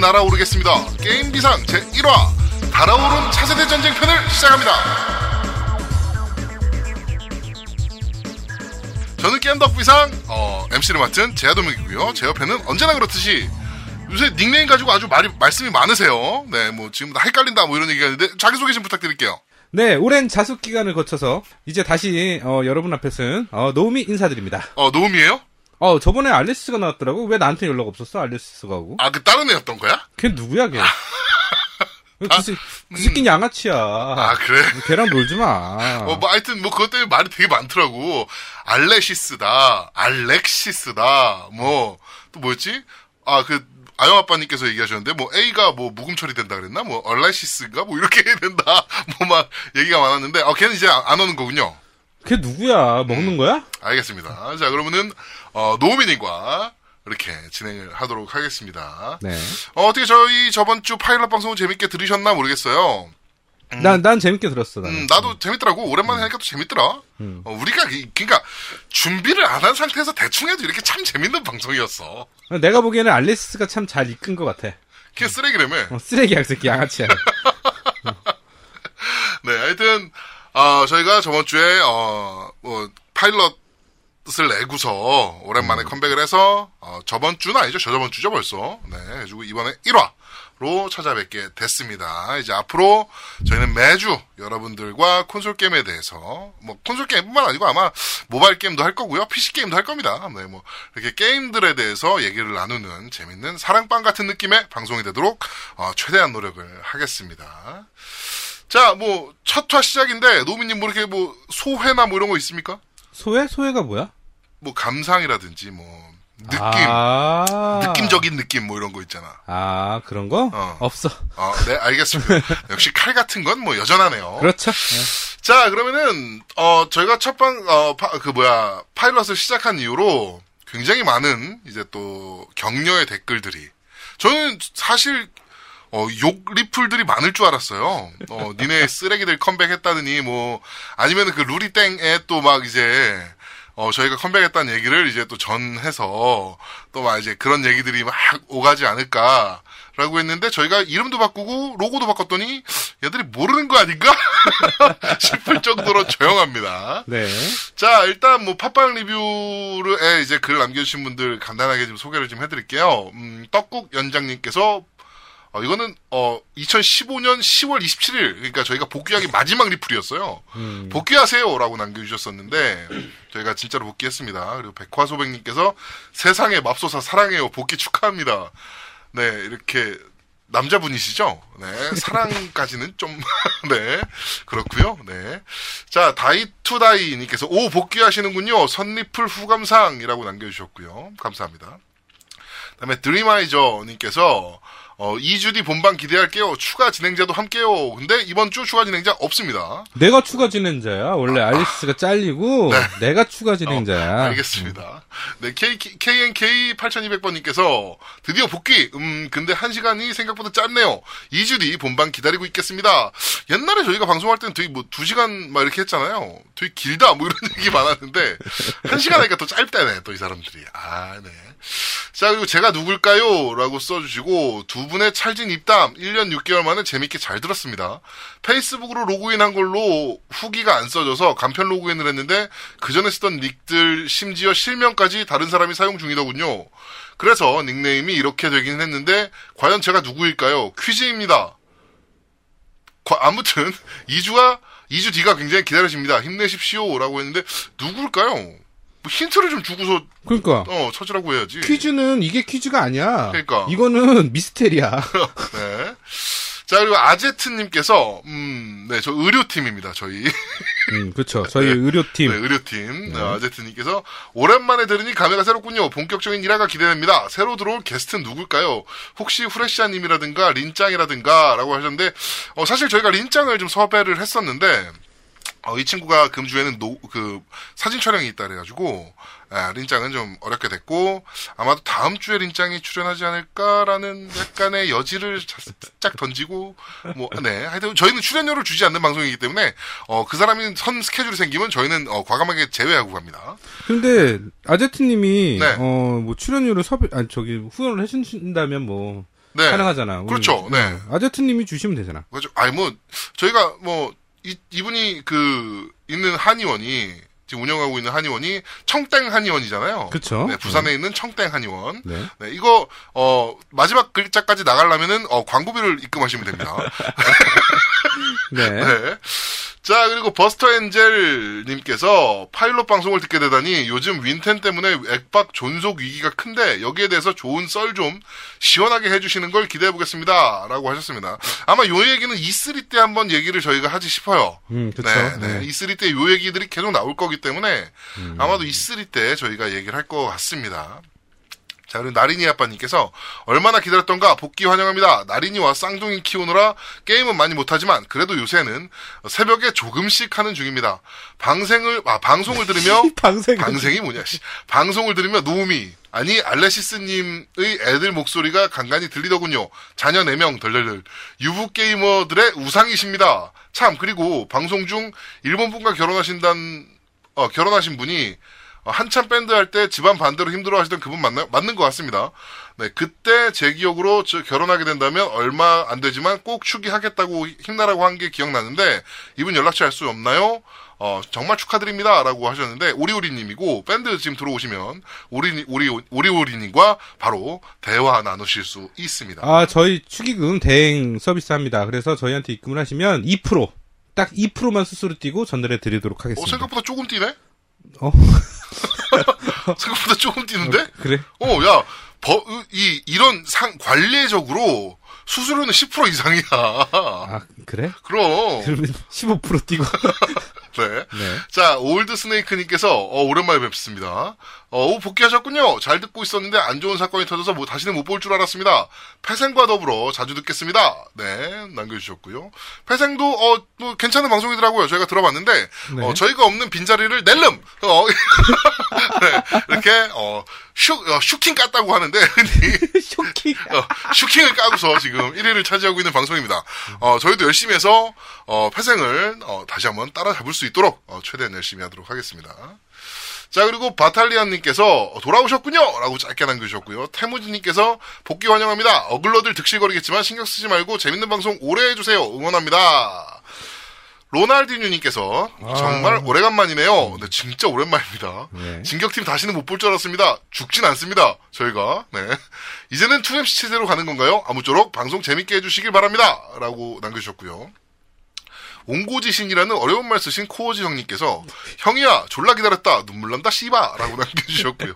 날아오르겠습니다. 게임 비상 제1화 달아오른 차세대 전쟁 편을 시작합니다. 저는 게임 덕 비상 어, MC를 맡은 제아도목이고요. 제 옆에는 언제나 그렇듯이 요새 닉네임 가지고 아주 말이, 말씀이 많으세요. 네, 뭐 지금 다 헷갈린다 뭐 이런 얘기가 있는데 자기소개 좀 부탁드릴게요. 네, 오랜 자숙 기간을 거쳐서 이제 다시 어, 여러분 앞에서는 어, 노우미 인사드립니다. 어, 노움이에요? 어, 저번에 알레시스가 나왔더라고. 왜 나한테 연락 없었어? 알레시스가 하고. 아, 그 다른 애였던 거야? 걔 누구야, 걔? 그, 새, 그 새끼는 양아치야. 아, 그래? 걔랑 놀지 마. 어, 뭐, 하여튼, 뭐, 그것 때문에 말이 되게 많더라고. 알레시스다, 알렉시스다, 뭐, 또 뭐였지? 아, 그, 아영 아빠님께서 얘기하셨는데, 뭐, A가 뭐, 묵음 처리된다 그랬나? 뭐, 얼라시스가? 뭐, 이렇게 해야 된다. 뭐, 막, 얘기가 많았는데, 어, 걔는 이제 안 오는 거군요. 걔 누구야? 먹는 거야? 알겠습니다. 자, 그러면은, 어, 노우미님과 이렇게 진행을 하도록 하겠습니다. 네. 어, 어떻게 저희 저번 주 파일럿 방송을 재밌게 들으셨나 모르겠어요. 난, 난 재밌게 들었어, 나는. 음, 나도 재밌더라고. 오랜만에 하니까 또 재밌더라. 음. 어, 우리가, 이- 그니까, 준비를 안 한 상태에서 대충 해도 이렇게 참 재밌는 방송이었어. 내가 보기에는 알레시스가 참 잘 이끈 것 같아. 그게 쓰레기라며. 어, 쓰레기야, 그 새끼 양아치야. 네, 하여튼, 어, 저희가 저번 주에, 어, 뭐, 파일럿 을 내고서 오랜만에 컴백을 해서, 어, 저번 주는 아니죠. 저저번 주죠, 벌써. 네, 그래가지고 이번에 1화로 찾아뵙게 됐습니다. 이제 앞으로 저희는 매주 여러분들과 콘솔 게임에 대해서, 뭐, 콘솔 게임뿐만 아니고 아마 모바일 게임도 할 거고요. PC 게임도 할 겁니다. 네, 뭐, 이렇게 게임들에 대해서 얘기를 나누는 재밌는 사랑방 같은 느낌의 방송이 되도록, 어, 최대한 노력을 하겠습니다. 자, 뭐, 첫 화 시작인데, 노미님 뭐 이렇게 뭐, 소회나 뭐 이런 거 있습니까? 소회? 소회가 뭐야? 뭐, 감상이라든지, 뭐, 느낌, 아. 느낌적인 느낌 뭐 이런 거 있잖아. 아, 그런 거? 어. 없어. 어, 네, 알겠습니다. 역시 칼 같은 건 뭐 여전하네요. 그렇죠. 네. 자, 그러면은, 어, 저희가 첫방, 어, 파, 그 뭐야, 파일럿을 시작한 이후로 굉장히 많은 이제 또 격려의 댓글들이. 저는 사실, 어, 욕 리플들이 많을 줄 알았어요. 어, 니네 쓰레기들 컴백했다더니 뭐, 아니면 그 루리땡에 또 막 이제, 어, 저희가 컴백했다는 얘기를 이제 또 전해서 또 막 이제 그런 얘기들이 막 오가지 않을까. 라고 했는데 저희가 이름도 바꾸고 로고도 바꿨더니 얘들이 모르는 거 아닌가? 싶을 정도로 조용합니다. 네. 자, 일단 뭐 팟빵 리뷰에 이제 글 남겨주신 분들 간단하게 좀 소개를 좀 해드릴게요. 음, 떡국 연장님께서 어, 이거는 어 2015년 10월 27일 그러니까 저희가 복귀하기 마지막 리플이었어요. 음. 복귀하세요라고 남겨주셨었는데 저희가 진짜로 복귀했습니다. 그리고 백화소백님께서 세상에 맙소사 사랑해요 복귀 축하합니다. 네 이렇게 남자분이시죠? 네 사랑까지는 좀 네 그렇고요. 네. 자 다이투다이님께서 오 복귀하시는군요. 선리플 후감상이라고 남겨주셨고요. 감사합니다. 그다음에 드림아이저님께서 어, 2주 뒤 본방 기대할게요. 추가 진행자도 함께요. 근데 이번 주 추가 진행자 없습니다. 내가 추가 진행자야. 원래 알리스가 잘리고 내가 추가 진행자야. 어, 알겠습니다. 네, K, KNK 8200번님께서 드디어 복귀. 음, 근데 한 시간이 생각보다 짧네요. 2주 뒤 본방 기다리고 있겠습니다. 옛날에 저희가 방송할 때는 되게 뭐 2시간 막 이렇게 했잖아요. 되게 길다 뭐 이런 얘기 많았는데 한 시간 하니까 또 짧다네 또 이 사람들이. 아, 네. 자, 그리고 제가 누굴까요? 라고 써주시고, 두 분의 찰진 입담, 1년 6개월 만에 재밌게 잘 들었습니다. 페이스북으로 로그인 한 걸로 후기가 안 써져서 간편 로그인을 했는데, 그 전에 쓰던 닉들, 심지어 실명까지 다른 사람이 사용 중이더군요. 그래서 닉네임이 이렇게 되긴 했는데, 과연 제가 누구일까요? 퀴즈입니다. 과- 아무튼, 2주가, 2주 뒤가 굉장히 기다려집니다. 힘내십시오. 라고 했는데, 누굴까요? 뭐 힌트를 좀 주고서 그러니까 어, 찾으라고 해야지. 퀴즈는 이게 퀴즈가 아니야. 그러니까. 이거는 미스테리야. 네. 자, 그리고 아제트님께서, 음, 네, 저 의료팀입니다, 저희. 음, 그렇죠. 저희 의료팀. 네, 의료팀. 네, 아제트님께서, 오랜만에 들으니 감회가 새롭군요. 본격적인 일화가 기대됩니다. 새로 들어올 게스트는 누굴까요? 혹시 후레시아님이라든가, 린짱이라든가, 라고 하셨는데, 어, 사실 저희가 린짱을 좀 섭외를 했었는데, 어, 이 친구가 금주에는 노, 그, 사진 촬영이 있다 그래가지고, 아, 린짱은 좀 어렵게 됐고, 아마도 다음 주에 린짱이 출연하지 않을까라는 약간의 여지를 살짝 던지고, 뭐, 네. 하여튼 저희는 출연료를 주지 않는 방송이기 때문에, 어, 그 사람이 선 스케줄이 생기면 저희는, 어, 과감하게 제외하고 갑니다. 근데 아제트님이 네. 어뭐 출연료를 섭외 아니 저기 후원을 해주신다면 뭐 네. 가능하잖아. 그렇죠. 네. 어, 아제트님이 주시면 되잖아. 그죠. 아니, 뭐, 저희가 뭐, 이, 이분이 그, 있는 한의원이, 지금 운영하고 있는 한의원이 청땡 한의원이잖아요. 그쵸. 네, 부산에 있는 청땡 한의원. 네. 네, 이거, 어, 마지막 글자까지 나가려면은, 어, 광고비를 입금하시면 됩니다. 네. 네. 자, 그리고 버스터 엔젤님께서 파일럿 방송을 듣게 되다니 요즘 윈텐 때문에 액박 존속 위기가 큰데 여기에 대해서 좋은 썰 좀 시원하게 해주시는 걸 기대해 보겠습니다. 라고 하셨습니다. 아마 요 얘기는 E3 때 한번 얘기를 저희가 하지 싶어요. 음, 그쵸. 네, 네. 네. E3 때 요 얘기들이 계속 나올 거기 때문에 아마도 E3 때 저희가 얘기를 할 것 같습니다. 자, 그리고 나린이 아빠님께서 얼마나 기다렸던가 복귀 환영합니다. 나린이와 쌍둥이 키우느라 게임은 많이 못하지만 그래도 요새는 새벽에 조금씩 하는 중입니다. 방생을, 아, 방송을 들으며 방생. 방생이 뭐냐, 씨. 방송을 들으며 노우미, 아니, 알레시스님의 애들 목소리가 간간히 들리더군요. 자녀 4명, 덜덜덜. 유부 게이머들의 우상이십니다. 참, 그리고 방송 중 일본 분과 결혼하신단, 어, 결혼하신 분이 어, 한참 밴드 할 때 집안 반대로 힘들어 하시던 그분 맞나, 맞는 것 같습니다. 네, 그때 제 기억으로 저 결혼하게 된다면 얼마 안 되지만 꼭 축의하겠다고 힘내라고 한 게 기억나는데 이분 연락처 알 수 없나요? 어, 정말 축하드립니다. 라고 하셨는데, 오리오리님이고, 밴드 지금 들어오시면, 오리, 오리, 오리오리님과 바로 대화 나누실 수 있습니다. 아, 저희 축의금 대행 서비스 합니다. 그래서 저희한테 입금을 하시면 2%, 딱 2%만 수수료 띄고 전달해 드리도록 어, 하겠습니다. 생각보다 조금 뛰네? 어? 생각보다 조금 뛰는데? 그래? 어, 야, 버, 이, 이런 상, 관례적으로 수수료는 10% 이상이야. 아, 그래? 그럼. 그러면 15% 띄고. 네. 네. 자, 올드 스네이크님께서, 어, 오랜만에 뵙습니다. 어, 오, 복귀하셨군요. 잘 듣고 있었는데 안 좋은 사건이 터져서 뭐 다시는 못 볼 줄 알았습니다. 폐생과 더불어 자주 듣겠습니다. 네, 남겨주셨고요. 폐생도, 어, 뭐, 괜찮은 방송이더라고요. 저희가 들어봤는데, 네. 어, 저희가 없는 빈자리를 낼름! 어, 네, 이렇게, 어, 슈, 어, 슈킹 깠다고 하는데, 흔히, 쇼킹. 어, 슈킹을 까고서 지금 1위를 차지하고 있는 방송입니다. 어, 저희도 열심히 해서, 어, 폐생을, 어, 다시 한번 따라잡을 수 있도록, 어, 최대한 열심히 하도록 하겠습니다. 자, 그리고 바탈리안님께서 어, 돌아오셨군요! 라고 짧게 남겨주셨고요. 태무진님께서 복귀 환영합니다. 어글러들 득실거리겠지만 신경 쓰지 말고 재밌는 방송 오래 해주세요. 응원합니다. 로날디뉴님께서 아. 정말 오래간만이네요. 근데 진짜 오랜만입니다. 네. 진격팀 다시는 못 볼 줄 알았습니다. 죽진 않습니다. 저희가. 네. 이제는 2MC 체제로 가는 건가요? 아무쪼록 방송 재밌게 해주시길 바랍니다. 라고 남겨주셨고요. 옹고지신이라는 어려운 말 쓰신 코어지 형님께서 형이야 졸라 기다렸다 눈물 난다 씨바 라고 남겨주셨고요.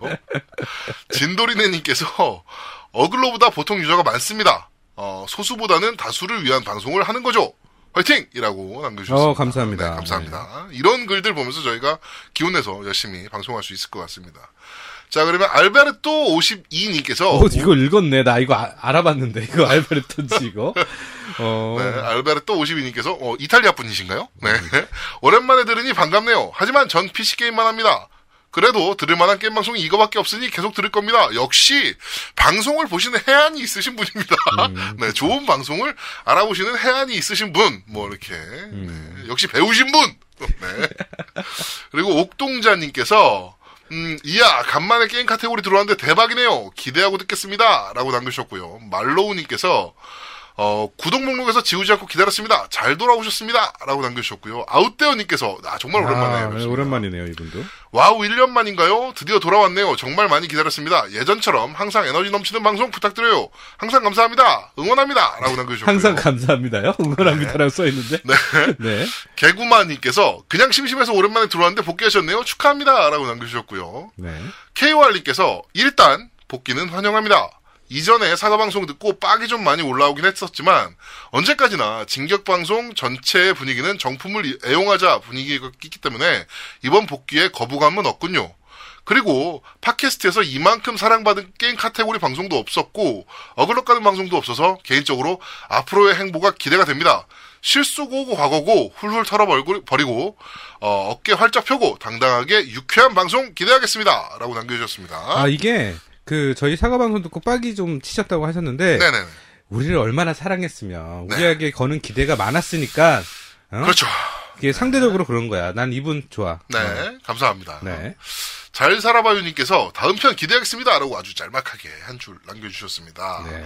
진도리네님께서 어글로보다 보통 유저가 많습니다. 어, 소수보다는 다수를 위한 방송을 하는 거죠. 화이팅! 이라고 남겨주셨습니다. 어, 감사합니다. 네, 감사합니다. 이런 글들 보면서 저희가 기운내서 열심히 방송할 수 있을 것 같습니다. 자, 그러면 알베르토 52님께서 어, 이거 읽었네. 나 이거 아- 알아봤는데. 이거 알베르토인지, 이거. 어. 네, 알베르토 52님께서 어, 이탈리아 분이신가요? 네. 오랜만에 들으니 반갑네요. 하지만 전 PC 게임만 합니다. 그래도 들을 만한 게임 방송이 이거밖에 없으니 계속 들을 겁니다. 역시 방송을 보시는 해안이 있으신 분입니다. 네, 좋은 방송을 알아보시는 해안이 있으신 분, 뭐 이렇게 네, 역시 배우신 분. 네. 그리고 옥동자님께서 음, 이야, 간만에 게임 카테고리 들어왔는데 대박이네요. 기대하고 듣겠습니다. 라고 남겨주셨고요. 말로우님께서, 어, 구독 목록에서 지우지 않고 기다렸습니다. 잘 돌아오셨습니다. 라고 남겨주셨고요. 아웃데어님께서, 아, 정말 오랜만에. 아, 뵙습니다. 오랜만이네요, 이분도. 와우, 1년 만인가요? 드디어 돌아왔네요. 정말 많이 기다렸습니다. 예전처럼 항상 에너지 넘치는 방송 부탁드려요. 항상 감사합니다. 응원합니다. 라고 남겨주셨고요. 항상 감사합니다요. 응원합니다라고 써있는데. 네. 네. 개구마님께서, 그냥 심심해서 오랜만에 들어왔는데 복귀하셨네요. 축하합니다. 라고 남겨주셨고요. 네. KOR님께서 일단 복귀는 환영합니다. 이전에 사과방송 듣고 빡이 좀 많이 올라오긴 했었지만 언제까지나 진격방송 전체의 분위기는 정품을 애용하자 분위기가 있기 때문에 이번 복귀에 거부감은 없군요. 그리고 팟캐스트에서 이만큼 사랑받은 게임 카테고리 방송도 없었고 어글럭 가는 방송도 없어서 개인적으로 앞으로의 행보가 기대가 됩니다. 실수고 과거고 훌훌 털어버리고 어, 어깨 활짝 펴고 당당하게 유쾌한 방송 기대하겠습니다. 라고 남겨주셨습니다. 아, 이게, 그, 저희 사과 방송 듣고 빡이 좀 치셨다고 하셨는데, 네네. 우리를 얼마나 사랑했으면, 네. 우리에게 거는 기대가 많았으니까, 어? 그렇죠. 이게 상대적으로 그런 거야. 난 이분 좋아. 네, 어. 감사합니다. 네. 잘 살아봐요님께서 다음 편 기대하겠습니다. 라고 아주 짤막하게 한 줄 남겨주셨습니다. 네.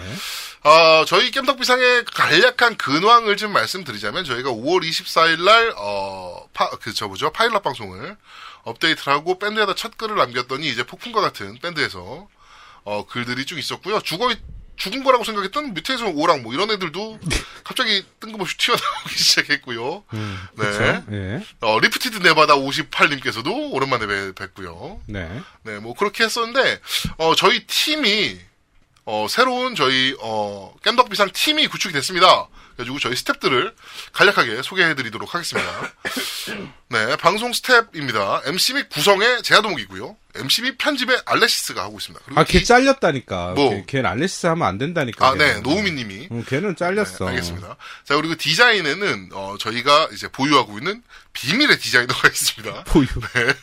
어, 저희 깸덕비상의 간략한 근황을 좀 말씀드리자면 저희가 5월 24일 날, 어, 파, 그, 저 뭐죠? 파일럿 방송을 업데이트를 하고 밴드에다 첫 글을 남겼더니 이제 폭풍과 같은 밴드에서 어, 글들이 쭉 있었고요. 죽어, 죽은 거라고 생각했던 뮤테이션 오랑 뭐 이런 애들도 갑자기 뜬금없이 튀어나오기 시작했고요. 음, 네. 예. 어, 리프티드 네바다 58님께서도 오랜만에 뵙- 뵙고요. 네. 네, 뭐 그렇게 했었는데 어 저희 팀이 어 새로운 저희 어 깸덕비상 팀이 구축이 됐습니다. 그래가지고 저희 스탭들을 간략하게 소개해드리도록 하겠습니다. 네, 방송 스텝입니다. MC 및 구성의 제아도목이고요. MC 및 편집의 알레시스가 하고 있습니다. 아, 걔 기- 잘렸다니까. 뭐? 걔, 걔는 알레시스 하면 안 된다니까. 아, 네, 걔는. 노우미 님이 응, 걔는 잘렸어. 네, 알겠습니다. 자, 그리고 디자인에는 어 저희가 이제 보유하고 있는 비밀의 디자이너가 있습니다. 보유. 네.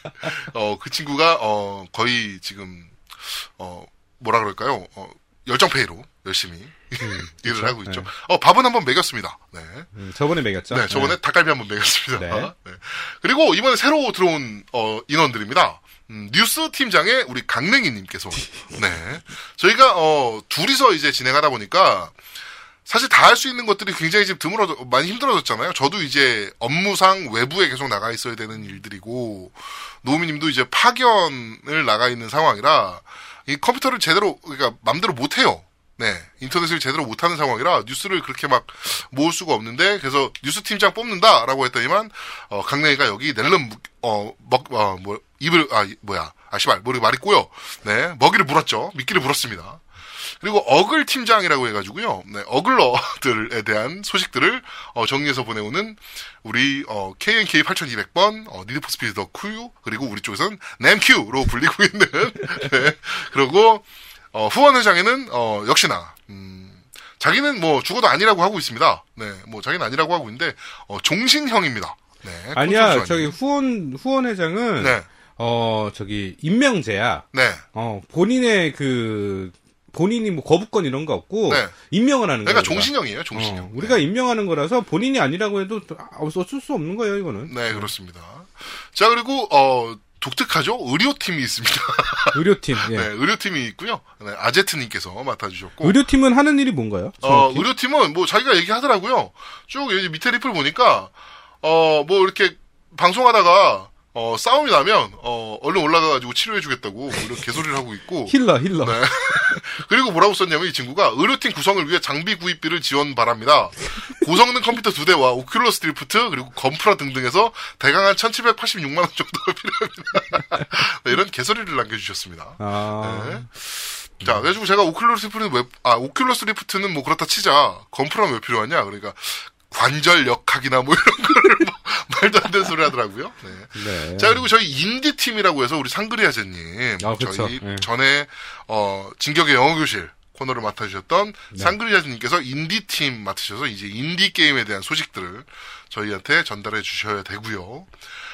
어, 그 친구가, 어, 거의 지금, 어, 뭐라 그럴까요? 어, 열정페이로 열심히 일을 그쵸? 하고 있죠. 네. 어, 밥은 한번 먹였습니다. 네. 음, 저번에 매겼죠. 네, 저번에 닭갈비 한번 먹였습니다. 네. 네. 그리고 이번에 새로 들어온, 어, 인원들입니다. 음, 뉴스 팀장의 우리 강냉이님께서, 네. 저희가, 어, 둘이서 이제 진행하다 보니까, 사실 다 할 수 있는 것들이 굉장히 지금 드물어져, 많이 힘들어졌잖아요. 저도 이제 업무상 외부에 계속 나가 있어야 되는 일들이고, 노우미님도 이제 파견을 나가 있는 상황이라, 이 컴퓨터를 제대로, 그러니까 맘대로 못 해요. 네. 인터넷을 제대로 못하는 상황이라 뉴스를 그렇게 막 모을 수가 없는데, 그래서 뉴스 팀장 뽑는다라고 했더니만, 어, 강냉이가 여기 낼름, 무- 어, 먹, 어, 뭐, 입을, 아, 이- 뭐야. 아, 씨발, 머리 말이 꼬여. 네. 먹이를 물었죠. 미끼를 물었습니다. 그리고 어글 팀장이라고 해가지고요. 네, 어글러들에 대한 소식들을 어, 정리해서 보내오는 우리 어, KNK 8200번 어, 니드포 스피드 더큐 그리고 우리 쪽에서는 램큐로 불리고 있는 네, 그리고 어, 후원 회장에는 어, 역시나 음, 자기는 뭐 죽어도 아니라고 하고 있습니다. 네, 뭐 자기는 아니라고 하고 있는데 어, 종신형입니다. 네, 아니야, 저기 후원, 후원 회장은, 네, 어, 저기, 임명제야. 네. 어, 본인의 그, 본인이 뭐 거부권 이런 거 없고, 네. 임명을 하는 거야. 그러니까. 종신형이에요, 종신형. 어, 우리가 임명하는 거라서 본인이 아니라고 해도 어쩔 수 없는 거예요, 이거는. 네, 그렇습니다. 자, 그리고, 어, 독특하죠? 의료팀이 있습니다. 의료팀, 예. 네, 의료팀이 있고요. 네, 아제트님께서 맡아주셨고. 의료팀은 하는 일이 뭔가요? 어, 정확히? 의료팀은 뭐 자기가 얘기하더라고요. 쭉 여기 밑에 리플 보니까, 어, 뭐 이렇게 방송하다가, 어, 싸움이 나면, 어, 얼른 올라가가지고 치료해주겠다고, 뭐 이런 개소리를 하고 있고. 힐러, 힐러. 네. 그리고 뭐라고 썼냐면 이 친구가 의료팀 구성을 위해 장비 구입비를 지원 바랍니다. 고성능 컴퓨터 두 대와 오큘러스 리프트 그리고 건프라 등등에서 대강 한 1786만 원 정도가 필요합니다. 네, 이런 개소리를 남겨주셨습니다. 아, 네. 자, 그래가지고 제가 오큘러스 리프트는 왜, 아, 오큘러스 리프트는 뭐 그렇다 치자. 건프라는 왜 필요하냐? 그러니까 관절 역학이나 뭐 이런 거를 뭐 말도 안 되는 소리 하더라고요. 네. 네. 자 그리고 저희 인디 팀이라고 해서 우리 상그리아제님 아. 저희 예. 전에 어 진격의 영어 교실 코너를 맡아주셨던 네. 상그리아제님께서 인디 팀 맡으셔서 이제 인디 게임에 대한 소식들을 저희한테 전달해 주셔야 되고요.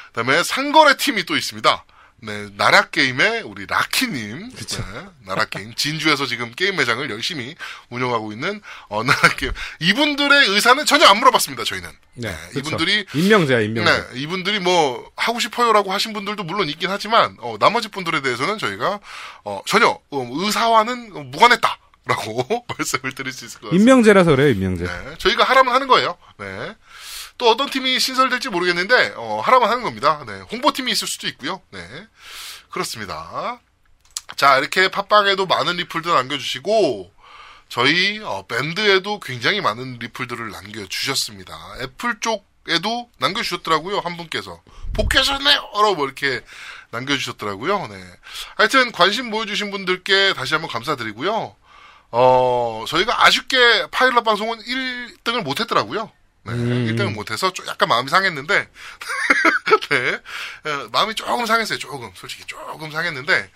그 다음에 상거래 팀이 또 있습니다. 네, 나라 게임의 우리 라키님, 네, 나라 게임 진주에서 지금 게임 매장을 열심히 운영하고 있는 어 나라 게임 이분들의 의사는 전혀 안 물어봤습니다. 저희는 네, 네, 그쵸. 이분들이 임명제야, 임명제. 네, 이분들이 뭐 하고 싶어요라고 하신 분들도 물론 있긴 하지만 어, 나머지 분들에 대해서는 저희가 어, 전혀 어, 의사와는 무관했다 라고 말씀을 드릴 수 있을 것 같습니다. 임명제라서 그래요, 임명제. 네, 저희가 하라면 하는 거예요. 네. 또 어떤 팀이 신설될지 모르겠는데 어, 하라면 하는 겁니다. 네, 홍보팀이 있을 수도 있고요. 네, 그렇습니다. 자 이렇게 팟빵에도 많은 리플들 남겨주시고 저희 어, 밴드에도 굉장히 많은 리플들을 남겨주셨습니다. 애플 쪽에도 남겨주셨더라고요. 한 분께서 복귀하셨네요. 라고 뭐 이렇게 남겨주셨더라고요. 네. 하여튼 관심 보여주신 분들께 다시 한번 감사드리고요. 어, 저희가 아쉽게 파일럿 방송은 1등을 못했더라고요. 네, 음. 1등을 못해서 좀 약간 마음이 상했는데, 네, 어, 마음이 조금 상했어요. 조금, 솔직히 조금 상했는데,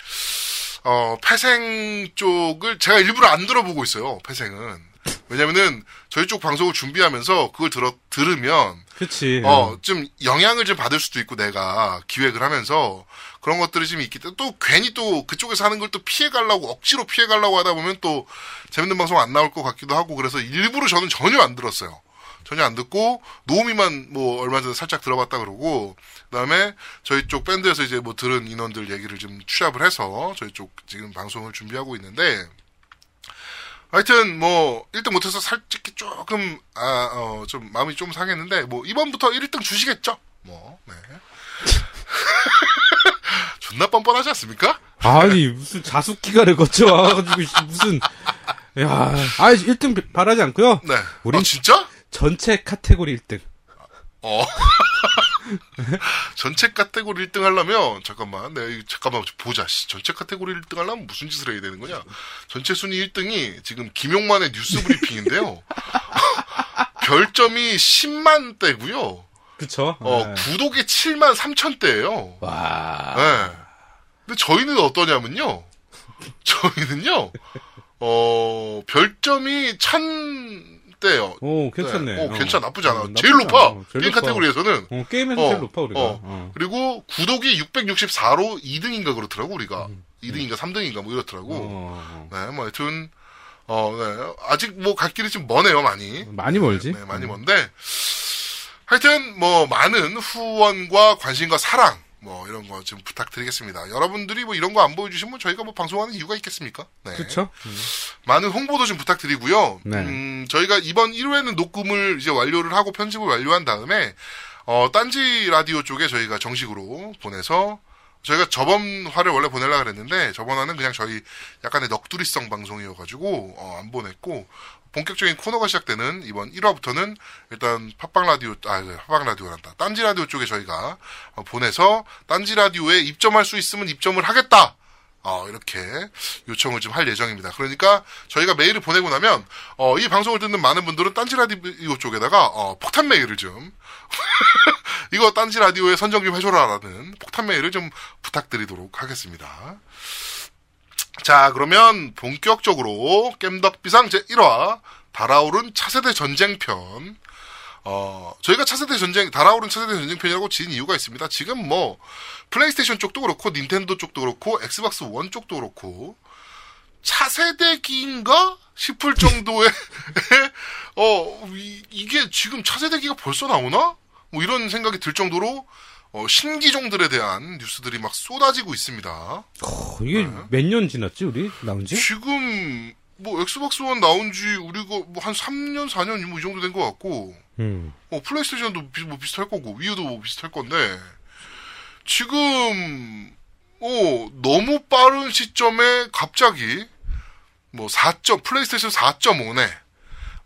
어, 폐생 쪽을 제가 일부러 안 들어보고 있어요. 폐생은. 왜냐면은 저희 쪽 방송을 준비하면서 그걸 들어 들으면 그치. 어, 좀 영향을 좀 받을 수도 있고 내가 기획을 하면서 그런 것들이 좀 있기 때문에 또 괜히 또 그쪽에서 하는 걸 또 피해 가려고 억지로 피해 가려고 하다 보면 또 재밌는 방송 안 나올 것 같기도 하고 그래서 일부러 저는 전혀 안 들었어요. 전혀 안 듣고 노우미만 뭐 얼마 전에 살짝 들어봤다 그러고 그다음에 저희 쪽 밴드에서 이제 뭐 들은 인원들 얘기를 좀 취합을 해서 저희 쪽 지금 방송을 준비하고 있는데 하여튼 뭐 1등 못해서 살짝 조금 아어좀 마음이 좀 상했는데 뭐 이번부터 1등 주시겠죠? 뭐 네. 존나 뻔뻔하지 않습니까? 아니 무슨 자숙기간을 거쳐 와가지고 씨, 무슨 야, 아 1등 바라지 않고요. 네. 우린- 아, 진짜? 전체 카테고리 1등. 어. 전체 카테고리 1등 하려면 잠깐만 내가 이거 잠깐만 보자. 씨. 전체 카테고리 1등 하려면 무슨 짓을 해야 되는 거냐? 전체 순위 1등이 지금 김용만의 뉴스 브리핑인데요. 별점이 10만 대고요. 그쵸? 어, 네. 구독이 7만 3천 대예요. 와. 네. 근데 저희는 어떠냐면요. 저희는요. 어, 별점이 1000대요. 오, 괜찮네. 어, 괜찮아. 나쁘지 않아. 어, 제일 나쁘지 높아. 않아. 제일 게임 높아. 카테고리에서는. 어, 게임에서 어, 제일 높아, 우리가. 어. 어. 그리고 구독이 664로 2등인가 그렇더라고, 우리가. 2등인가 3등인가 뭐 이렇더라고. 음. 어. 네, 뭐 하여튼, 어, 네. 아직 뭐 갈 길이 좀 머네요, 많이. 많이 멀지? 네, 많이 먼데. 하여튼, 뭐, 많은 후원과 관심과 사랑, 뭐, 이런 거 좀 부탁드리겠습니다. 여러분들이 뭐 이런 거 안 보여주시면 저희가 뭐 방송하는 이유가 있겠습니까? 네. 그쵸? 많은 홍보도 좀 부탁드리고요. 네. 음, 저희가 이번 1회는 녹음을 이제 완료를 하고 편집을 완료한 다음에, 어, 딴지 라디오 쪽에 저희가 정식으로 보내서, 저희가 저번 화를 원래 보내려고 그랬는데, 저번 화는 그냥 저희 약간의 넋두리성 방송이어가지고, 어, 안 보냈고, 본격적인 코너가 시작되는 이번 1화부터는 일단 팟빵 라디오, 아, 네, 팟빵 라디오란다. 딴지 라디오 쪽에 저희가 어, 보내서 딴지 라디오에 입점할 수 있으면 입점을 하겠다! 어, 이렇게 요청을 좀 할 예정입니다. 그러니까 저희가 메일을 보내고 나면 어, 이 방송을 듣는 많은 분들은 딴지 라디오 쪽에다가 어, 폭탄 메일을 좀 이거 딴지 라디오에 선정 좀 해줘라라는 폭탄 메일을 좀 부탁드리도록 하겠습니다. 자, 그러면 본격적으로 겜덕비상 제1화 달아오른 차세대 전쟁편 어, 저희가 차세대 전쟁, 달아오른 차세대 전쟁편이라고 지은 이유가 있습니다. 지금 뭐, 플레이스테이션 쪽도 그렇고, 닌텐도 쪽도 그렇고, 엑스박스 원 쪽도 그렇고, 차세대기인가? 싶을 정도의, 어, 이, 게 지금 차세대기가 벌써 나오나? 뭐 이런 생각이 들 정도로, 어, 신기종들에 대한 뉴스들이 막 쏟아지고 있습니다. 어, 이게 네. 몇년 지났지, 우리? 나온 지? 지금, 뭐, 엑스박스 원 나온 지, 우리가 뭐 한 3년, 4년, 뭐 이 정도 된 것 같고, 음. 어, 플레이스테이션도 비, 뭐 비슷할 거고, 위유도 뭐 비슷할 건데, 지금, 어, 너무 빠른 시점에 갑자기, 뭐 4점, 플레이스테이션 4.5네,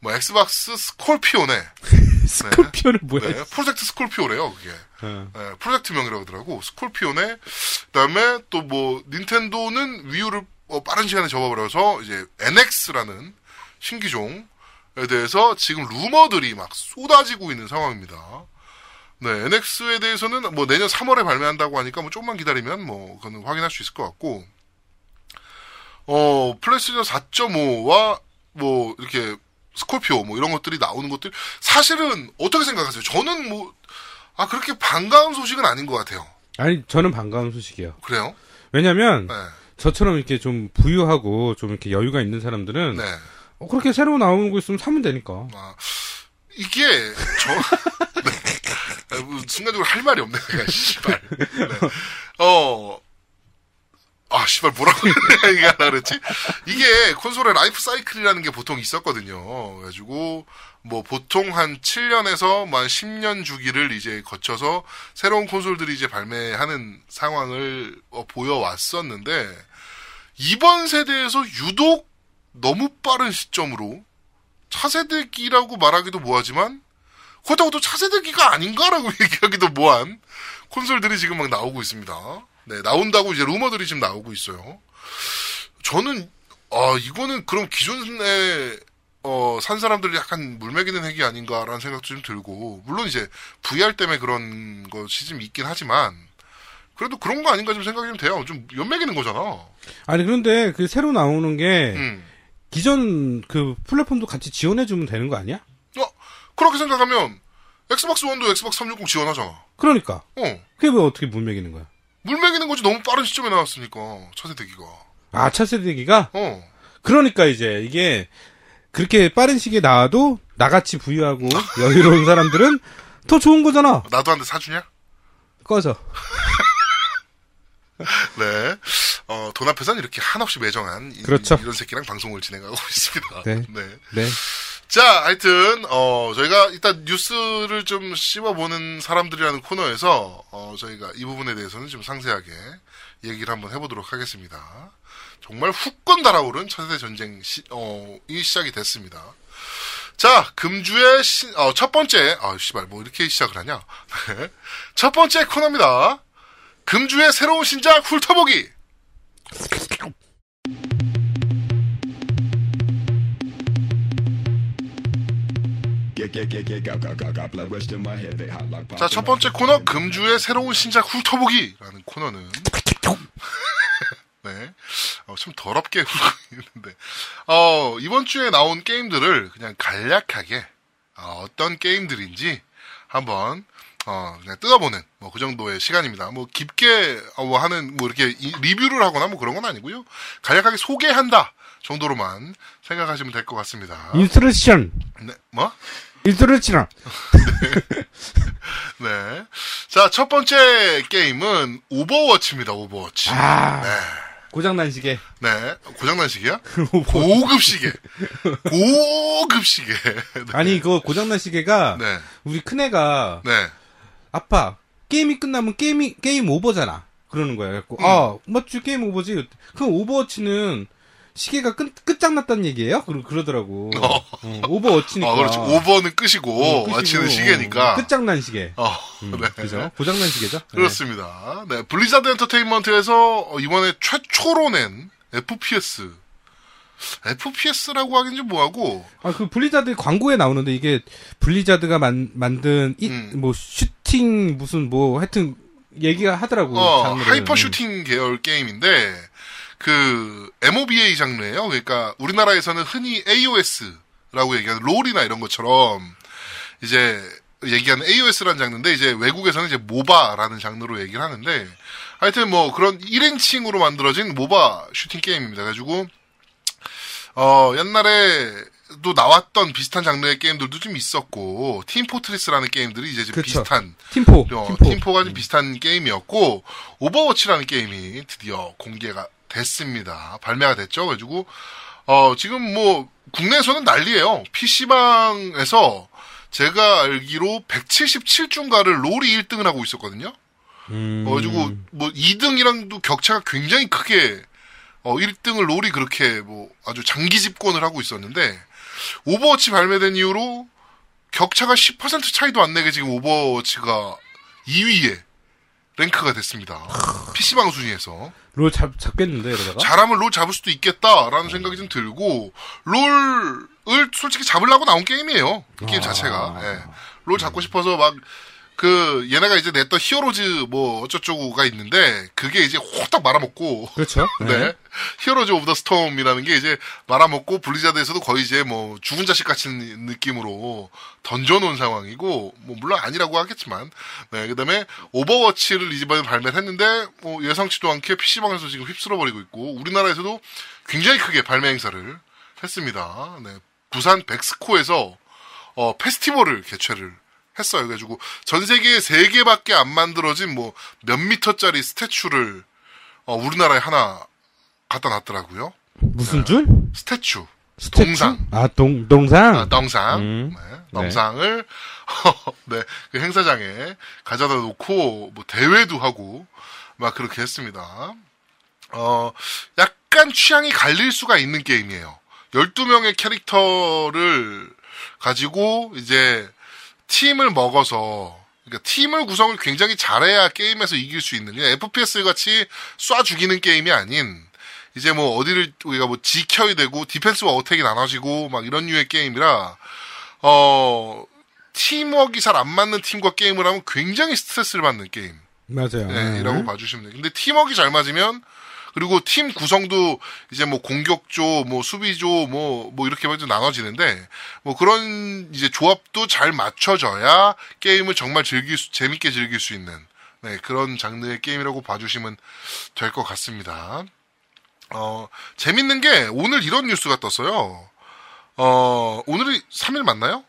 뭐 엑스박스 스콜피오네, 스콜피오는 뭐야? 네, 프로젝트 스콜피오래요, 그게. 어. 네, 프로젝트명이라고 하더라고. 스콜피오네, 그 다음에 또 뭐, 닌텐도는 위유를 어, 빠른 시간에 접어버려서, 이제, NX라는 신기종에 대해서 지금 루머들이 막 쏟아지고 있는 상황입니다. 네, NX에 대해서는 뭐 내년 3월에 발매한다고 하니까 뭐 조금만 기다리면 뭐, 그거는 확인할 수 있을 것 같고, 어, 플레이스테이션 4.5와 뭐, 이렇게, 스콜피오 뭐 이런 것들이 나오는 것들, 사실은 어떻게 생각하세요? 저는 뭐, 아, 그렇게 반가운 소식은 아닌 것 같아요. 아니, 저는 반가운 소식이에요. 그래요? 왜냐면, 네. 저처럼 이렇게 좀 부유하고 좀 이렇게 여유가 있는 사람들은 네. 어, 그렇게 새로 나오는 거 있으면 사면 되니까. 아, 이게, 저, 네. 아, 뭐 순간적으로 할 말이 없네, 씨발. 네. 어, 아, 씨발, 뭐라고 얘기하려 그랬지? 이게 콘솔의 라이프 사이클이라는 게 보통 있었거든요. 그래가지고, 뭐, 보통 한 7년에서 뭐 한 10년 주기를 이제 거쳐서 새로운 콘솔들이 이제 발매하는 상황을 어, 보여왔었는데, 이번 세대에서 유독 너무 빠른 시점으로 차세대기라고 말하기도 뭐하지만 그렇다고 또 차세대기가 아닌가라고 얘기하기도 뭐한 콘솔들이 지금 막 나오고 있습니다. 네, 나온다고 이제 루머들이 지금 나오고 있어요. 저는 아 이거는 그럼 기존에 어, 산 사람들이 약간 물매기는 핵이 아닌가라는 생각도 좀 들고 물론 이제 VR 때문에 그런 것이 좀 있긴 하지만 그래도 그런 거 아닌가 좀 생각이 좀 돼요. 좀 연매기는 거잖아. 아니, 그런데 그 새로 나오는 게 음. 기존 그 플랫폼도 같이 지원해 주면 되는 거 아니야? 어, 그렇게 생각하면 엑스박스 원도 엑스박스 360 지원하잖아. 그러니까. 어. 그게 왜 어떻게 물 먹이는 거야? 물 먹이는 거지 너무 빠른 시점에 나왔으니까 차세대기가. 아, 차세대기가? 어. 그러니까 이제 이게 그렇게 빠른 시기에 나와도 나같이 부유하고 여유로운 사람들은 더 좋은 거잖아. 나도 한대 사주냐? 꺼져. 네. 어, 돈 앞에서는 이렇게 한없이 매정한 이, 그렇죠. 런 새끼랑 방송을 진행하고 있습니다. 네. 네. 네. 자, 하여튼 어 저희가 일단 뉴스를 좀 씹어보는 사람들이라는 코너에서 어 저희가 이 부분에 대해서는 좀 상세하게 얘기를 한번 해보도록 하겠습니다. 정말 후권 달아오른 차세대 전쟁 시, 어, 이 시작이 됐습니다. 자, 금주의 시- 어, 첫 번째, 아, 씨발, 뭐 이렇게 시작을 하냐? 네. 첫 번째 코너입니다. 금주의 새로운 신작 훑어보기! 자, 첫 번째 코너, 금주의 새로운 신작 훑어보기라는 코너는. 네. 어, 좀 더럽게 훑고 있는데. 어, 이번 주에 나온 게임들을 그냥 간략하게, 어, 떤 게임들인지 한번, 어, 그냥 뜯어보는, 뭐, 그 정도의 시간입니다. 뭐, 깊게, 어, 뭐 하는, 뭐, 이렇게 이- 리뷰를 하거나 뭐 그런 건 아니고요. 간략하게 소개한다 정도로만 생각하시면 될 것 같습니다. instruction. 네, 뭐? instruction. 네. 자, 첫 번째 게임은 오버워치입니다, 오버워치. 아. 네. 고장난 시계. 네. 고장난 시계야? 고급 시계. 고급 시계. 네. 아니, 이거 고장난 시계가 네. 우리 큰애가 네. 아빠 게임이 끝나면 게임이 게임 오버잖아. 그러는 거야. 그래갖고 음. 아 맞지 게임 오버지. 그럼 오버워치는 시계가 끝 끝장났다는 얘기예요? 그러 그러더라고. 어. 어, 오버워치니까. 아, 그렇지. over는 끝이고, 어, watch는 시계니까. 어, 끝장난 시계. 어, 음, 네. 그죠? 고장난 시계죠. 네. 그렇습니다. 네. 블리자드 엔터테인먼트에서 어, 이번에 최초로 낸 FPS. FPS라고 하긴 좀 뭐하고, 아, 그 블리자드 광고에 나오는데 이게 블리자드가 만, 만든 이, 음. 뭐 슈팅 무슨 뭐 하여튼 얘기가 하더라고. 어, 장르를. hyper 슈팅 계열 게임인데, 그, MOBA 장르예요 그러니까 우리나라에서는 흔히 AOS라고 얘기하는 롤이나 이런 것처럼, 이제, 얘기하는 AOS라는 장르인데, 이제 외국에서는 이제 MOBA라는 장르로 얘기를 하는데, 하여튼 뭐 그런 1인칭으로 만들어진 MOBA 슈팅 게임입니다. 그래가지고, 어, 옛날에도 나왔던 비슷한 장르의 게임들도 좀 있었고, 팀 포트리스라는 게임들이 이제 좀 그쵸. 비슷한 팀포. 어, 팀포. 팀포가 좀 비슷한 게임이었고 오버워치라는 게임이 드디어 공개가 됐습니다. 발매가 됐죠. 그래가지고 어, 지금 뭐 국내에서는 난리예요. PC방에서 제가 알기로 177주인가를 롤이 1등을 하고 있었거든요. 음. 어, 그래가지고 뭐 2등이랑도 격차가 굉장히 크게 어, 1등을 롤이 그렇게 뭐 아주 장기 집권을 하고 있었는데 오버워치 발매된 이후로 격차가 10% 차이도 안 내게 지금 오버워치가 2위에 랭크가 됐습니다. PC방 순위에서. 롤 잡, 잡겠는데, 이러다가? 잘하면 롤 잡을 수도 있겠다라는 생각이 좀 들고, 롤을 솔직히 잡으려고 나온 게임이에요. 이 게임 아. 자체가. 예. 롤 잡고 싶어서 막, 그, 얘네가 이제 냈던 히어로즈 뭐 어쩌고가 있는데, 그게 이제 홀딱 말아먹고, 그렇죠. 네. 히어로즈 오브 더 스톰이라는 게 이제 말아먹고 블리자드에서도 거의 이제 뭐 죽은 자식 같은 느낌으로 던져놓은 상황이고, 뭐 물론 아니라고 하겠지만, 네. 그 다음에 오버워치를 이번에 발매를 했는데, 뭐 예상치도 않게 PC방에서 지금 휩쓸어버리고 있고, 우리나라에서도 굉장히 크게 발매 행사를 했습니다. 네. 부산 벡스코에서 어, 페스티벌을 개최를 했어요. 그래가지고 전 세계에 세 개밖에 안 만들어진 뭐 몇 미터짜리 statue를 어, 우리나라에 하나 갖다 놨더라고요. 무슨 줄? 스태츄. 스태츄? 동상. 아, 동, 동상? 아, 덩상. 음. 네, 덩상을 네, 그 행사장에 가져다 놓고 뭐 대회도 하고 막 그렇게 했습니다. 어, 약간 취향이 갈릴 수가 있는 게임이에요. 12명의 캐릭터를 가지고 이제 팀을 먹어서 그러니까 팀을 구성을 굉장히 잘해야 게임에서 이길 수 있는 그냥 FPS 같이 쏴 죽이는 게임이 아닌 이제 뭐 어디를 우리가 뭐 지켜야 되고 디펜스와 어택이 나눠지고 막 이런 류의 게임이라 어 팀워크가 잘 안 맞는 팀과 게임을 하면 굉장히 스트레스를 받는 게임. 맞아요. 네, 네. 이라고 봐주시면 돼요. 근데 팀워크가 잘 맞으면 그리고 팀 구성도 이제 뭐 공격조, 뭐 수비조, 뭐, 뭐 이렇게 먼저 나눠지는데, 뭐 그런 이제 조합도 잘 맞춰져야 게임을 정말 즐길 수, 재밌게 즐길 수 있는, 네, 그런 장르의 게임이라고 봐주시면 될 것 같습니다. 어, 재밌는 게 오늘 이런 뉴스가 떴어요. 어, 오늘이 3일 맞나요?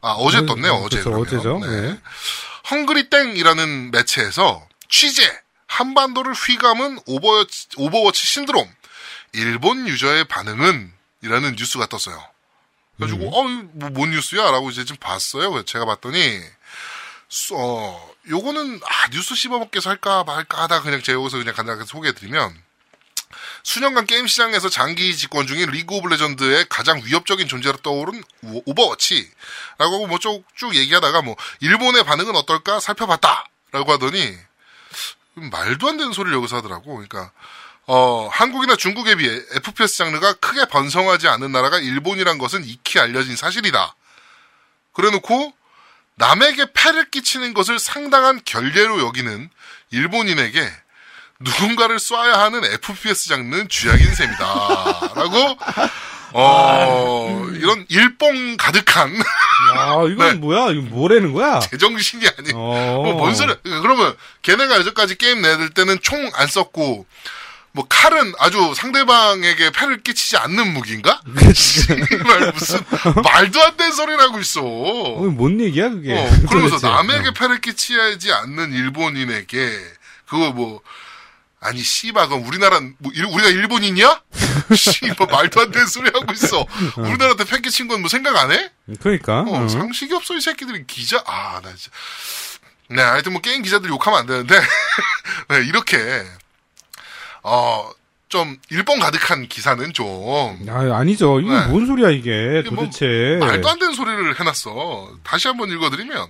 아, 어제 네, 떴네요, 네, 어제. 그렇죠. 어제죠. 네. 헝그리 땡이라는 매체에서 취재 한반도를 휘감은 오버워치, 오버워치 신드롬 일본 유저의 반응은 이라는 뉴스가 떴어요. 그래가지고 어, 이거 뭐, 뭔 뉴스야?라고 이제 좀 봤어요. 제가 봤더니 수- 어 요거는 아 뉴스 씹어먹기에서 할까 말까 하다 그냥 제가 여기서 그냥 간단하게 소개해드리면 수년간 게임 시장에서 장기 집권 중인 리그 오브 레전드의 가장 위협적인 존재로 떠오른 오- 오버워치라고 하고 뭐쭉쭉 얘기하다가 뭐 일본의 반응은 어떨까 살펴봤다라고 하더니 말도 안 되는 소리를 여기서 하더라고. 그러니까 어, 한국이나 중국에 비해 FPS 장르가 크게 번성하지 않은 나라가 일본이란 것은 익히 알려진 사실이다. 그래놓고 남에게 패를 끼치는 것을 상당한 결례로 여기는 일본인에게 누군가를 쏴야 하는 FPS 장르는 쥐약인 셈이다. 라고, 어, 이런 일뽕 가득한 아, 이건 네. 뭐야? 이거 뭐라는 거야? 제정신이 아닌. 어. 뭐, 뭔 소리, 그러면, 걔네가 여태까지 게임 내들 때는 총 안 썼고, 뭐, 칼은 아주 상대방에게 패를 끼치지 않는 무기인가? 말 무슨, 말도 안 되는 소리를 하고 있어. 어, 뭔 얘기야, 그게? 어, 그러면서. 남에게 패를 끼치지 않는 일본인에게, 그거 뭐, 아니, 씨바, 그럼 우리나라, 뭐, 일- 우리가 일본인이야? 씨바, 말도 안 되는 소리 하고 있어. 우리나라한테 패 끼친 건 뭐 생각 안 해? 그러니까. 어, 어. 상식이 없어, 이 새끼들이. 기자, 아, 나 진짜. 네, 하여튼 뭐 게임 기자들 욕하면 안 되는데, 네, 이렇게, 어, 좀, 일본 가득한 기사는 좀, 아, 아니죠. 이게 네. 뭔 소리야, 이게, 이게 뭐 도대체. 말도 안 되는 소리를 해놨어. 다시 한번 읽어드리면,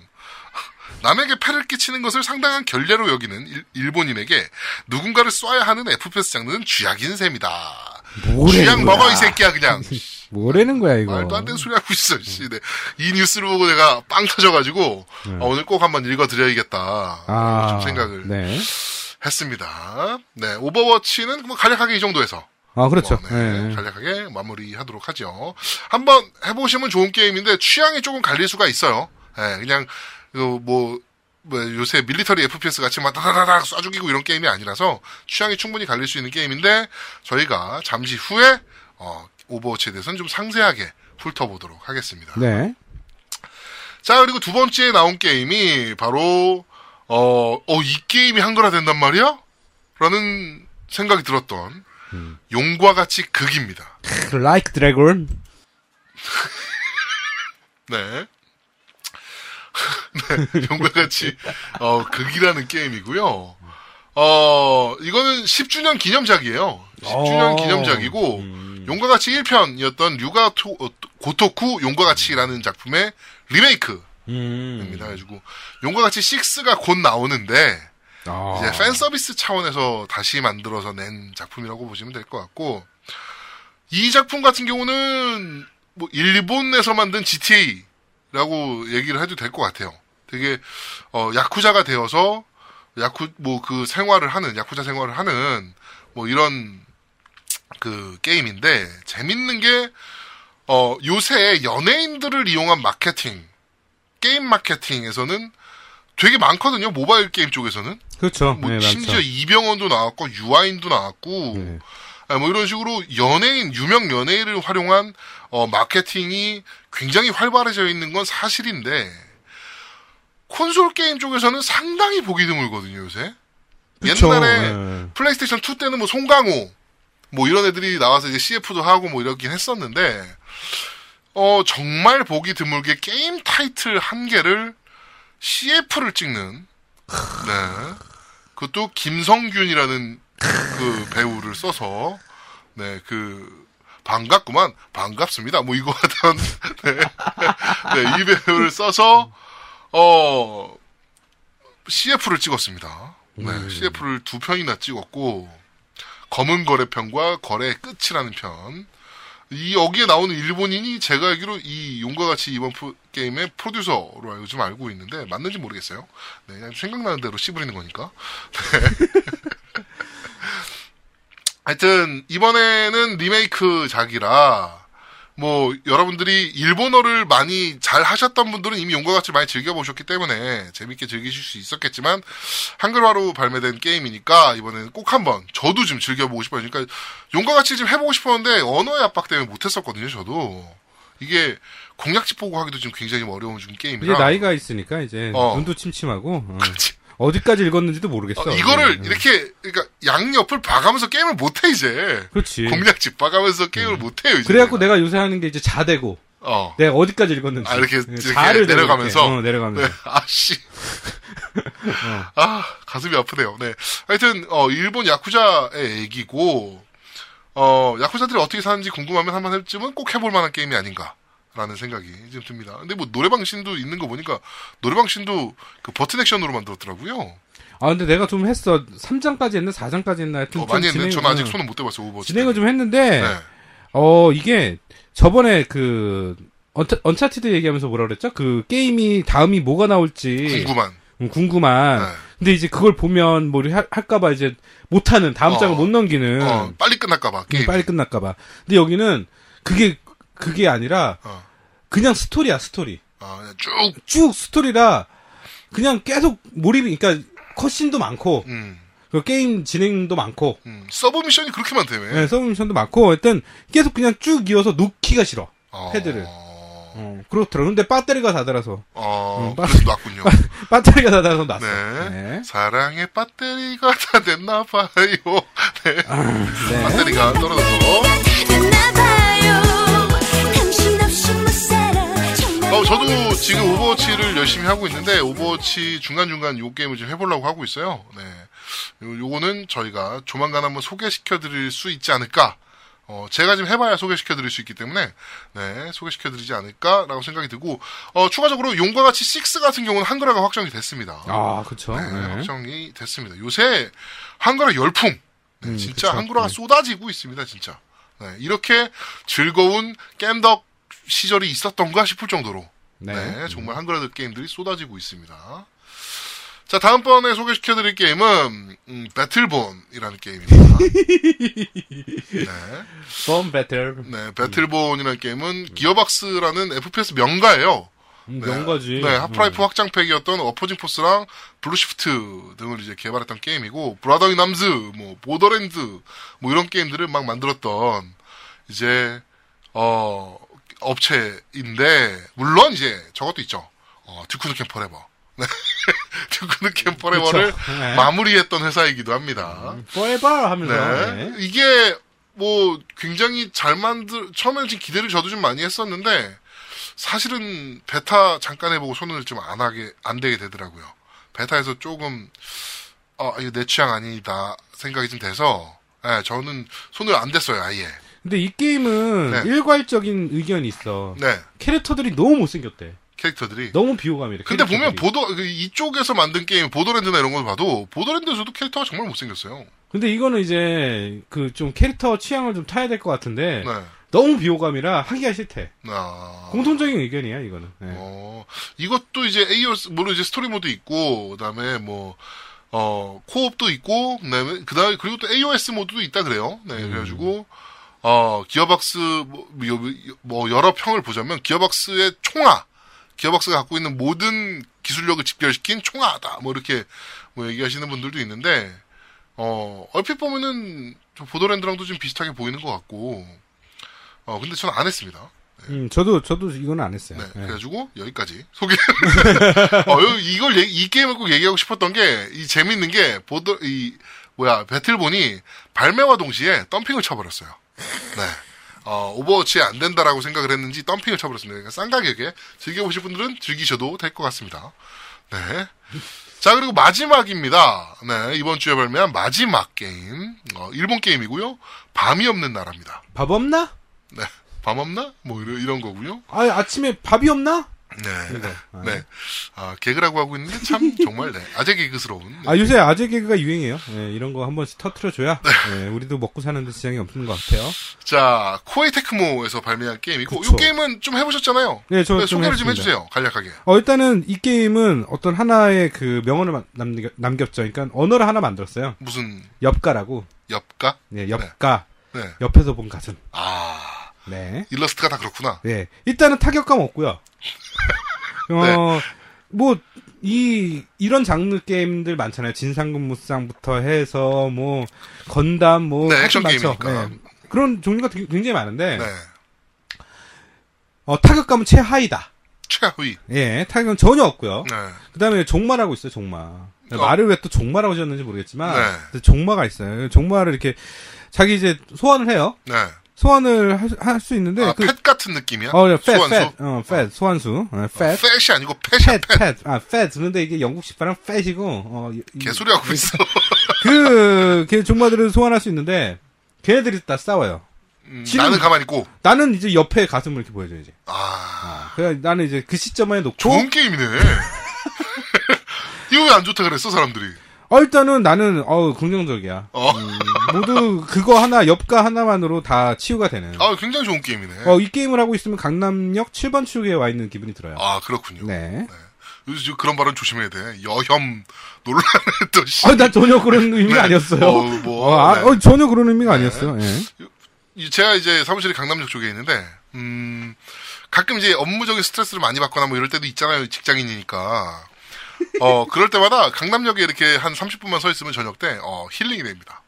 남에게 패를 끼치는 것을 상당한 결례로 여기는 일, 본인에게 누군가를 쏴야 하는 FPS 장르는 쥐약인 셈이다. 쥐약? 먹어, 이 새끼야, 그냥. 뭐라는 거야, 이거. 말도 안 되는 소리 하고 있어. 씨. 네. 이 뉴스를 보고 내가 빵 터져가지고 어, 오늘 꼭 한번 읽어드려야겠다. 아, 좀 생각을 네. 했습니다. 네, 오버워치는 뭐 간략하게 이 정도에서 아, 그렇죠. 뭐, 네, 네. 간략하게 마무리하도록 하죠. 한번 해보시면 좋은 게임인데 취향이 조금 갈릴 수가 있어요. 네, 그냥 그 뭐. 뭐 요새 military FPS 같이 막 다다다닥 쏴 죽이고 이런 게임이 아니라서 취향이 충분히 갈릴 수 있는 게임인데 저희가 잠시 후에 어, 오버워치에 대해서는 좀 상세하게 훑어보도록 하겠습니다. 네. 자, 그리고 두 번째에 나온 게임이 바로, 어, 어, 이 게임이 한글화 된단 말이야? 라는 생각이 들었던, 용과 같이 극입니다. Like Dragon. 네. 네, 용과 같이, 어, 극이라는 게임이고요. 어, 이거는 10주년 기념작이에요. 10주년 어. 기념작이고, 용과 같이 1편이었던 류가 토, 어, 고토쿠 용과 같이라는 작품의 리메이크. 음. 입니다. 그래가지고 용과 같이 6가 곧 나오는데 아. 이제 팬 서비스 차원에서 다시 만들어서 낸 작품이라고 보시면 될 것 같고 이 작품 같은 경우는 뭐 일본에서 만든 GTA 라고 얘기를 해도 될 것 같아요. 되게 어 야쿠자가 되어서 야쿠 뭐 그 생활을 하는 야쿠자 생활을 하는 뭐 이런 그 게임인데 재밌는 게 어, 요새 연예인들을 이용한 마케팅, 게임 마케팅에서는 되게 많거든요. 모바일 게임 쪽에서는. 그렇죠. 뭐 네, 심지어 많죠. 이병헌도 나왔고 유아인도 나왔고 네. 아, 뭐 이런 식으로 연예인 유명 연예인을 활용한 어, 마케팅이 굉장히 활발해져 있는 건 사실인데 콘솔 게임 쪽에서는 상당히 보기 드물거든요 요새. 그쵸. 옛날에 네. 플레이스테이션 2 때는 뭐 송강호 뭐 이런 애들이 나와서 이제 CF도 하고 뭐 이러긴 했었는데 어 정말 보기 드물게 게임 타이틀 한 개를 CF를 찍는 네 그것도 김성균이라는 그 배우를 써서 네그 반갑구만 반갑습니다 뭐 이거 하던 네이 배우를 써서 어 CF를 찍었습니다. 네, CF를 두 편이나 찍었고 검은 거래 편과 거래의 끝이라는 편. 이 여기에 나오는 일본인이 제가 알기로 이 용과 같이 이번 프로- 게임의 프로듀서로 요즘 알고 있는데 맞는지 모르겠어요. 네, 그냥 생각나는 대로 씹으리는 거니까. 네. 하여튼 이번에는 리메이크작이라 뭐 여러분들이 일본어를 많이 잘 하셨던 분들은 이미 용과 같이 많이 즐겨보셨기 때문에 재밌게 즐기실 수 있었겠지만 한글화로 발매된 게임이니까 이번에는 꼭 한번 저도 좀 즐겨보고 싶어요. 그러니까 용과 같이 좀 해보고 싶었는데 언어의 압박 때문에 못했었거든요. 저도 이게 공략집 보고 하기도 지금 굉장히 어려운 좀 이제 게임이라 나이가 있으니까 이제 어. 눈도 침침하고 어. 그렇지. 어디까지 읽었는지도 모르겠어. 어, 이거를 음. 이렇게 그러니까 양옆을 봐가면서 게임을 못해 이제 그렇지. 공략집 봐가면서 게임을 못해요 이제 음. 그래갖고 내가 요새 하는 게 이제 자대고 어. 내가 어디까지 읽었는지 아, 이렇게, 네, 이렇게 자를 내려가면서? 어, 내려가면서 네, 아씨. 어. 아, 가슴이 아프네요. 네. 하여튼, 어, 일본 야쿠자의 얘기고, 어, 야쿠자들이 어떻게 사는지 궁금하면 한 번 해쯤은 꼭 해볼 만한 게임이 아닌가. 라는 생각이 좀 듭니다. 근데 뭐 노래방 scene도 있는 거 보니까 노래방 scene도 그 버튼 액션으로 만들었더라고요. 아 근데 내가 좀 했어 3장까지 했나 4장까지 했나 하여튼 어, 좀 많이 했네. 진행- 저는 아직 응. 손은 못 대봤어요. 오버워치. 진행을 때문에. 좀 했는데 네. 어 이게 저번에 그 언차, 언차티드 얘기하면서 뭐라 그랬죠? 그 게임이 다음이 뭐가 나올지 궁금한. 음, 궁금한. 네. 근데 이제 그걸 보면 뭐 할- 할까봐 이제 못하는 다음 어. 장을 못 넘기는 어, 빨리 끝날까봐. 음, 게임. 빨리 끝날까봐. 근데 여기는 그게 그게 아니라 어. 그냥 스토리야 스토리. 어, 그냥 쭉. 쭉 스토리라 그냥 계속 몰입이 그러니까 cutscene도 많고 음, 그 게임 진행도 많고 음. sub mission이 그렇게 많다며. 네, sub mission도 많고 일단 계속 그냥 쭉 이어서 놓기가 싫어. 어. 패드를. 어, 그렇더라. 근데 배터리가 다 달아서 어, 음, 빠- 그래서 놨군요. 배터리가 다 달아서 놨어. 네. 네. 사랑의 배터리가 다 됐나봐요. 네. 네. 배터리가 떨어져서. 어, 저도 지금 오버워치를 열심히 하고 있는데, 오버워치 중간중간 요 게임을 좀 해보려고 하고 있어요. 네. 요, 요거는 저희가 조만간 한번 소개시켜 드릴 수 있지 않을까. 어, 제가 지금 해봐야 소개시켜 드릴 수 있기 때문에, 네, 소개시켜 드리지 않을까라고 생각이 들고, 어, 추가적으로 용과 같이 6 같은 경우는 한글화가 확정이 됐습니다. 아, 그쵸. 네, 네. 확정이 됐습니다. 요새 한글화 열풍, 네, 음, 진짜 그쵸. 한글화가 네. 쏟아지고 있습니다, 진짜. 네, 이렇게 즐거운 겜덕 시절이 있었던가 싶을 정도로, 네, 네. 정말 한글화 게임들이 쏟아지고 있습니다. 자, 다음번에 소개시켜드릴 게임은, 음, 배틀본이라는 게임입니다. 네. 펌 배틀. 네, 배틀본이라는 게임은 기어박스라는 FPS 명가예요. 음, 네. 명가지. 네, 하프라이프 확장팩이었던 어포징 포스랑 블루시프트 등을 이제 개발했던 게임이고, 브라더 인 암즈, 뭐, 보더랜드, 뭐 이런 게임들을 막 만들었던, 이제, 어, 업체인데, 물론 이제 저것도 있죠. 어, 듀크 뉴켐 포에버. 네. 듀크 뉴켐 포에버를 그쵸. 네. 마무리했던 회사이기도 합니다. forever 하면서. 네. 네. 이게 뭐 굉장히 잘 만들 처음에는 좀 기대를 저도 좀 많이 했었는데 사실은 베타 잠깐 해보고 손을 좀 안 하게 안 되게 되더라고요. 베타에서 조금 아 이거 내 취향 아니다 생각이 좀 돼서 예, 저는 손을 안 댔어요 아예. 근데 이 게임은 네. 일괄적인 의견이 있어. 네 캐릭터들이 너무 못생겼대. 캐릭터들이. 너무 비호감이래. 근데 보면 캐릭터들이. 보도 그 이쪽에서 만든 게임 보더랜드나 이런 걸 봐도 보더랜드에서도 캐릭터가 정말 못생겼어요. 근데 이거는 이제 그 좀 캐릭터 취향을 좀 타야 될 것 같은데 네. 너무 비호감이라 하기가 싫대. 아. 공통적인 의견이야 이거는. 네. 어, 이것도 이제 AOS, 물론 이제 스토리 모드 있고, 그 다음에 뭐, 어, co-op도 있고, 그 다음에, 그 다음에, 그리고 또 AOS 모드도 있다 그래요. 네, 그래가지고, 어, 기어박스, 뭐, 요- 뭐, 여러 평을 보자면, 기어박스의 총아, 기어박스가 갖고 있는 모든 기술력을 집결시킨 총아다. 뭐, 이렇게, 뭐, 얘기하시는 분들도 있는데, 어, 얼핏 보면은, 좀 보더랜드랑도 좀 비슷하게 보이는 것 같고, 어, 근데 저는 안 했습니다. 음, 저도 저도 이거는 안 했어요. 네, 네. 그래가지고 여기까지 소개. 어, 요- 이걸 이 게임을 꼭 얘기하고 싶었던 게 이 재밌는 게 보더 이 뭐야 배틀본이 발매와 동시에 덤핑을 쳐버렸어요. 네. 어, 오버워치에 안 된다라고 생각을 했는지 덤핑을 쳐버렸습니다. 그러니까 싼 가격에 즐겨보실 분들은 즐기셔도 될 것 같습니다. 네. 자, 그리고 마지막입니다. 네, 이번 주에 발매한 마지막 게임. 어, 일본 게임이고요. 밤이 없는 나라입니다. 밥 없나? 네. 밤 없나? 뭐, 이런, 이런 거고요. 아 아침에 밥이 없나? 네. 이거. 아. 네. 아, 개그라고 하고 있는데 참 정말 네. 아재 개그스러운. 네. 아 요새 아재 개그가 유행이에요. 네, 이런 거 한 번씩 터트려줘야 네, 우리도 먹고 사는데 지장이 없는 것 같아요. 자, 코에이 테크모에서 발매한 게임이고 그쵸. 이 게임은 좀 해보셨잖아요. 네, 저 네, 좀 소개를 좀 했습니다. 해주세요. 간략하게. 어, 일단은 이 게임은 어떤 하나의 그 명언을 마- 남겨, 남겼죠. 그러니까 언어를 하나 만들었어요. 무슨 옆가라고. 옆가? 네, 옆가. 네. 옆에서 본 가슴. 아, 네. 일러스트가 다 그렇구나. 네. 일단은 타격감 없고요. 어, 네. 뭐, 이, 이런 장르 게임들 많잖아요. 진삼국무쌍부터 해서, 뭐, 건담, 뭐. 네, 액션. 게임이니까. 네. 그런 종류가 되게- 굉장히 많은데, 네. 어, 타격감은 최하위다. 최하위. 예, 타격감 전혀 없고요. 네. 그 다음에 종마라고 있어요, 종마. 어. 말을 왜 또 종마라고 지었는지 모르겠지만, 네. 종마가 있어요. 종마를 이렇게, 자기 이제 소환을 해요. 네. 소환을 할 수 있는데, 아, 그, 팻 같은 느낌이야? 어, 네, 팻, 소환수? 팻, 어, 팻, 소환수, 어, 팻. 팻이 아니고 팻이야, 팻, 팻. 팻, 아, 팻. 근데 이게 영국식 발음 팻이고, 어, 이- 개소리 하고 있어. 그, 걔 종마들을 소환할 수 있는데, 걔네들이 다 싸워요. 음, 지금- 나는 가만히 있고. 나는 이제 옆에 가슴을 이렇게 보여줘야지. 아, 그래, 나는 이제 그 시점에 놓고, 좋은 게임이네. 이거 왜 안 좋다 그랬어, 사람들이? 어, 일단은 나는, 어우, 긍정적이야. 어. 음, 모두 그거 하나, 옆가 하나만으로 다 치유가 되는. 아, 굉장히 좋은 게임이네. 어, 이 게임을 하고 있으면 강남역 7번 출구에 와 있는 기분이 들어요. 아, 그렇군요. 네. 요즘 지금 그런 발언 조심해야 돼. 여혐 논란에 또 씨. 아, 나 전혀 그런 의미가 네. 아니었어요. 어, 뭐, 어, 아, 네. 어, 전혀 그런 의미가 아니었어요. 예. 이- 제가 이제 사무실이 강남역 쪽에 있는데, 음, 가끔 이제 업무적인 스트레스를 많이 받거나 뭐 이럴 때도 있잖아요. 직장인이니까. 어, 그럴 때마다 강남역에 이렇게 한 30분만 서 있으면 저녁 때, 어, 힐링이 됩니다.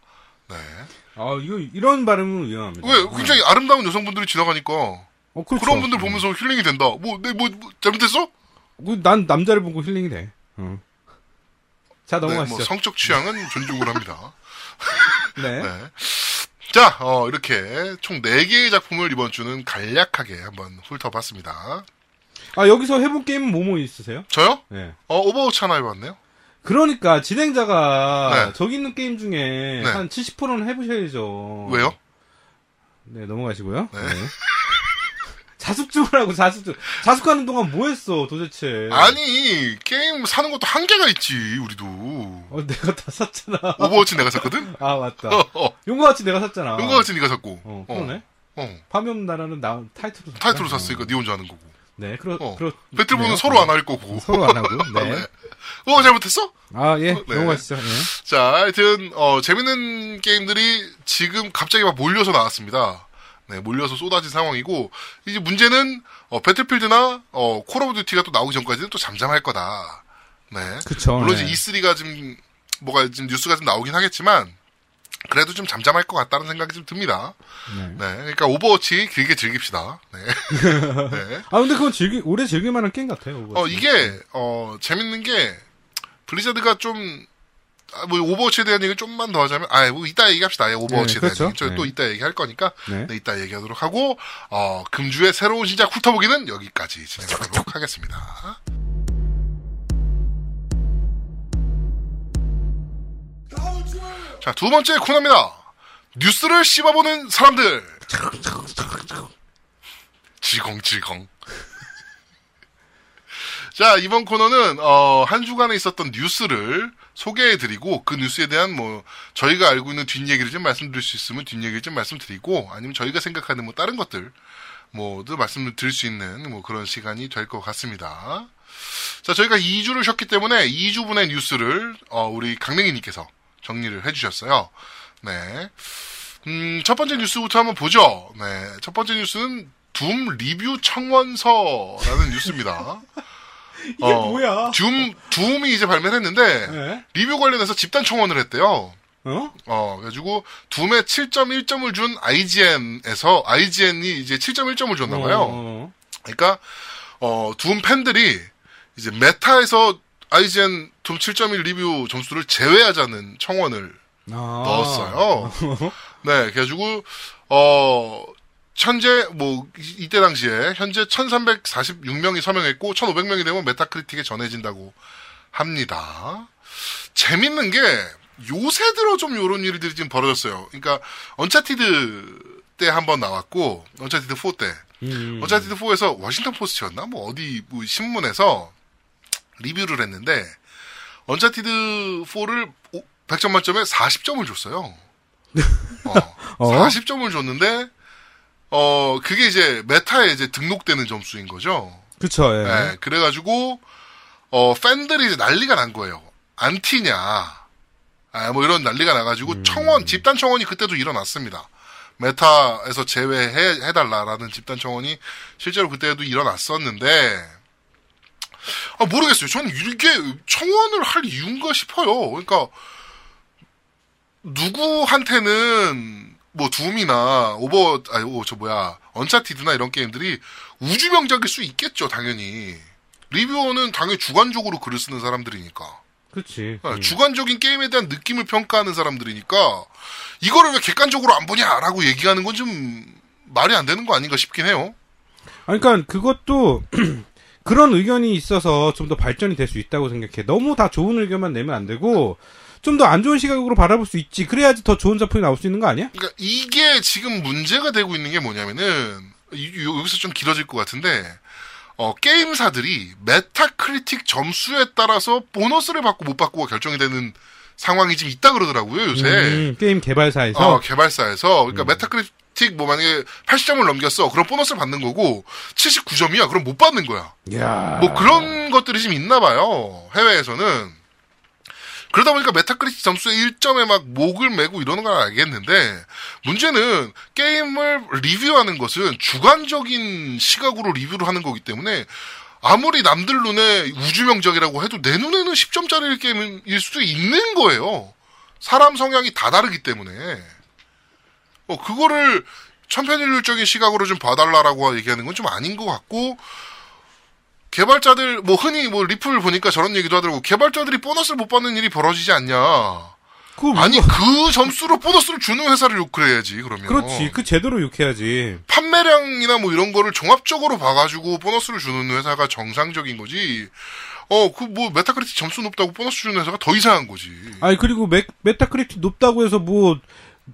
네. 아, 이거, 이런 발음은 위험합니다. 왜? 굉장히 아름다운 여성분들이 지나가니까, 어, 그렇죠. 그런 분들 보면서 힐링이 된다. 뭐, 내, 뭐, 뭐 잘못했어? 그, 난 남자를 보고 힐링이 돼. 어. 자, 네, 넘어가시죠. 뭐, 성적 취향은 존중을 합니다. 네. 네. 자, 어, 이렇게 총 4개의 작품을 이번 주는 간략하게 한번 훑어봤습니다. 아, 여기서 해본 게임은 뭐뭐 있으세요? 저요? 네. 어, 오버워치 하나 해봤네요. 그러니까, 진행자가, 네. 저기 있는 게임 중에 네. 한 70%는 해보셔야죠. 왜요? 네, 넘어가시고요. 네. 네. 자숙중을 하고 자숙중. 자숙하는 동안 뭐 했어, 도대체? 아니, 게임 사는 것도 한계가 있지, 우리도. 어, 내가 다 샀잖아. 오버워치 내가 샀거든? 아, 맞다. 어, 어. 용과같이 내가 샀잖아. 용과같이 네가 샀고. 어, 그러네. 어. 밤이 없는 나라는 나 타이틀로 샀잖아. 타이틀로 샀으니까 네 혼자 하는 거고. 네, 그렇, 어. 그렇. 배틀본은 네요. 서로 안 할 거고. 서로 안 하고. 네. 네. 어, 잘못했어? 아, 예. 네. 넘어가시죠. 예. 자, 하여튼, 어, 재밌는 게임들이 지금 갑자기 막 몰려서 나왔습니다. 네, 몰려서 쏟아진 상황이고, 이제 문제는, 어, 배틀필드나, 어, 콜 오브 듀티가 또 나오기 전까지는 또 잠잠할 거다. 네. 그쵸. 물론 네. 이제 E3가 지금, 뭐가 지금 뉴스가 좀 나오긴 하겠지만, 그래도 좀 잠잠할 것 같다는 생각이 좀 듭니다. 네. 네. 그러니까 오버워치 길게 즐깁시다. 네. 네. 아, 근데 그건 즐기, 오래 즐길 만한 게임 같아요. 어, 오버워치. 이게, 어, 재밌는 게, 블리자드가 좀, 아, 뭐, 오버워치에 대한 얘기 좀만 더 하자면, 아, 뭐, 이따 얘기합시다. 예, 오버워치에 네, 대한 그렇죠. 얘기. 또 네. 이따 얘기할 거니까, 네. 네, 이따 얘기하도록 하고, 어, 금주의 새로운 시작 훑어보기는 여기까지 진행하도록 하겠습니다. 자, 두 번째 코너입니다. 뉴스를 씹어보는 사람들. 지공지공. 자, 이번 코너는, 어, 한 주간에 있었던 뉴스를 소개해드리고, 그 뉴스에 대한 뭐, 저희가 알고 있는 뒷얘기를 좀 말씀드릴 수 있으면 뒷얘기를 좀 말씀드리고, 아니면 저희가 생각하는 뭐, 다른 것들, 뭐도 말씀을 드릴 수 있는 뭐 그런 시간이 될 것 같습니다. 자, 저희가 2주를 쉬었기 때문에 2주분의 뉴스를, 어, 우리 강냉이님께서 정리를 해주셨어요. 네. 음, 첫 번째 뉴스부터 한번 보죠. 네. 첫 번째 뉴스는 둠 리뷰 청원서라는 뉴스입니다. 이게 뭐야? 둠, 둠이 이제 발매를 했는데, 네. 리뷰 관련해서 집단 청원을 했대요. 어? 어, 그래가지고, 둠에 7.1점을 준 IGN에서, IGN이 이제 7.1점을 줬나봐요. 어, 그러니까, 어, 둠 팬들이 이제 메타에서 IGN 둠 7.1 리뷰 점수를 제외하자는 청원을 아. 넣었어요. 네, 그래가지고, 어, 현재, 뭐, 이- 이때 당시에, 현재 1346명이 서명했고, 1500명이 되면 메타크리틱에 전해진다고 합니다. 재밌는 게, 요새 들어 좀 요런 일들이 지금 벌어졌어요. 그러니까, 언차티드 때 한번 나왔고, 언차티드 4 때. 음. 언차티드 4에서 워싱턴 포스트였나? 뭐, 어디, 뭐 신문에서 리뷰를 했는데, 언차티드 4를 100점 만점에 40점을 줬어요. 어, 어? 40점을 줬는데, 어, 그게 이제 메타에 이제 등록되는 점수인 거죠. 그쵸, 예. 예, 그래가지고, 어, 팬들이 이제 난리가 난 거예요. 안티냐. 아, 뭐 이런 난리가 나가지고 음. 청원, 집단 청원이 그때도 일어났습니다. 메타에서 제외해 해달라라는 집단 청원이 실제로 그때도 일어났었는데 아 모르겠어요. 저는 이게 청원을 할 이유인가 싶어요. 그러니까 누구한테는 뭐 둠이나 오버 아니 오, 저 뭐야 언차티드나 이런 게임들이 우주 명작일 수 있겠죠 당연히 리뷰어는 당연히 주관적으로 글을 쓰는 사람들이니까 그렇지. 네, 주관적인 게임에 대한 느낌을 평가하는 사람들이니까 이거를 왜 객관적으로 안 보냐라고 얘기하는 건 좀 말이 안 되는 거 아닌가 싶긴 해요. 아니, 그러니까 그것도 그런 의견이 있어서 좀 더 발전이 될 수 있다고 생각해. 너무 다 좋은 의견만 내면 안 되고 좀 더 안 좋은 시각으로 바라볼 수 있지. 그래야지 더 좋은 작품이 나올 수 있는 거 아니야? 그러니까 이게 지금 문제가 되고 있는 게 뭐냐면은 여기서 좀 길어질 것 같은데 어, 게임사들이 메타크리틱 점수에 따라서 보너스를 받고 못 받고가 결정이 되는 상황이 지금 있다 그러더라고요 요새. 음, 게임 개발사에서 어, 개발사에서 그러니까 메타크리틱 뭐 만약에 80점을 넘겼어 그럼 보너스를 받는 거고 79점이야 그럼 못 받는 거야. 야. 뭐 그런 것들이 좀 있나 봐요. 해외에서는. 그러다 보니까 메타크리틱 점수의 1점에 막 목을 매고 이러는 건 알겠는데 문제는 게임을 리뷰하는 것은 주관적인 시각으로 리뷰를 하는 거기 때문에 아무리 남들 눈에 우주명작이라고 해도 내 눈에는 10점짜리 게임일 수도 있는 거예요. 사람 성향이 다 다르기 때문에. 어, 그거를 천편일률적인 시각으로 좀 봐달라라고 얘기하는 건 좀 아닌 것 같고, 개발자들, 뭐, 흔히 뭐, 리플 보니까 저런 얘기도 하더라고. 개발자들이 보너스를 못 받는 일이 벌어지지 않냐. 아니, 누가- 그 점수로 보너스를 주는 회사를 욕을 해야지, 그러면. 그렇지. 그 제대로 욕해야지. 판매량이나 뭐 이런 거를 종합적으로 봐가지고 보너스를 주는 회사가 정상적인 거지. 어, 그 뭐, 메타크리틱 점수 높다고 보너스 주는 회사가 더 이상한 거지. 아니 그리고 메, 메타크리틱 높다고 해서 뭐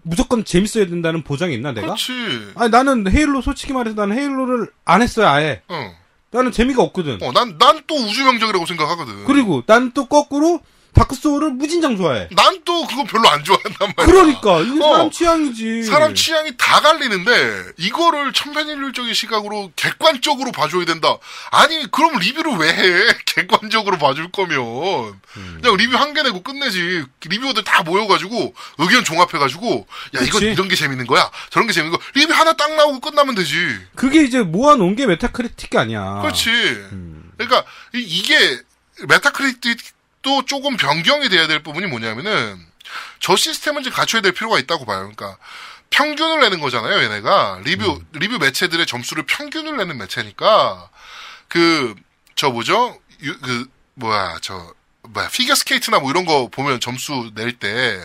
무조건 재밌어야 된다는 보장이 있나 내가? 그렇지. 아니 나는 헤일로 솔직히 말해서 나는 헤일로를 안 했어요 아예. 어. 나는 재미가 없거든. 어, 난, 난 또 우주명작이라고 생각하거든. 그리고 난 또 거꾸로 다크 소울을 무진장 좋아해. 난 또 그거 별로 안 좋아한단 말이야. 그러니까 이게 어. 사람 취향이지. 사람 취향이 다 갈리는데 이거를 천편일률적인 시각으로 객관적으로 봐줘야 된다. 아니 그럼 리뷰를 왜 해? 객관적으로 봐줄 거면 음. 그냥 리뷰 한 개 내고 끝내지. 리뷰어들 다 모여가지고 의견 종합해가지고 야 그치. 이런 게 재밌는 거야. 저런 게 재밌는 거. 리뷰 하나 딱 나오고 끝나면 되지. 그게 이제 모아놓은 게 메타크리틱이 아니야. 그렇지. 음. 그러니까 이- 이게 메타크리틱 도 조금 변경이 돼야 될 부분이 뭐냐면은 저 시스템은 좀 갖춰야 될 필요가 있다고 봐요. 그러니까 평균을 내는 거잖아요, 얘네가 리뷰 음. 리뷰 매체들의 점수를 평균을 내는 매체니까 그 저 뭐죠? 유- 그 뭐야 저 뭐야 피겨 스케이트나 뭐 이런 거 보면 점수 낼때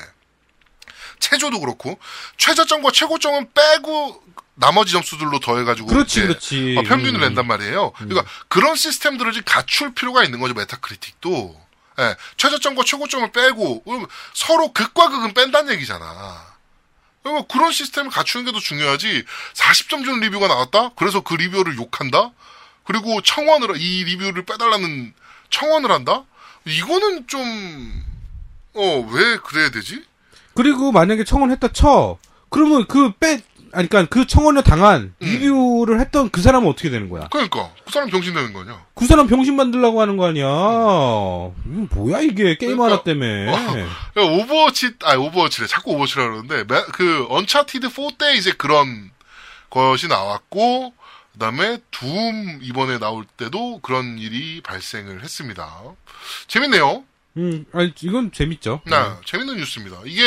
최저도 그렇고 최저점과 최고점은 빼고 나머지 점수들로 더해가지고 그렇지, 그렇지. 어, 평균을 음. 낸단 말이에요. 그러니까 그런 시스템들을 좀 갖출 필요가 있는 거죠 메타크리틱도. 예, 최저점과 최고점을 빼고 서로 극과 극은 뺀다는 얘기잖아. 그런 시스템을 갖추는 게 더 중요하지. 40점 주는 리뷰가 나왔다? 그래서 그 리뷰를 욕한다? 그리고 청원을, 이 리뷰를 빼달라는 청원을 한다? 이거는 좀, 어, 왜 그래야 되지? 그리고 만약에 청원했다 쳐. 그러면 그 빼, 아니, 그니까 그 청원을 당한 음. 리뷰를 했던 그 사람은 어떻게 되는 거야? 그러니까, 그 사람 병신 되는 거 아니야? 그 사람 병신 만들라고 하는 거 아니야? 이거 뭐야, 이게. 게임 그러니까, 하나 때문에. 야, 오버워치, 아, 오버워치래. 자꾸 오버워치라 그러는데, 매- 그, 언차티드 4 때 이제 그런 것이 나왔고, 그 다음에 둠 이번에 나올 때도 그런 일이 발생을 했습니다. 재밌네요. 음, 아니, 이건 재밌죠. 네, 재밌는 뉴스입니다. 이게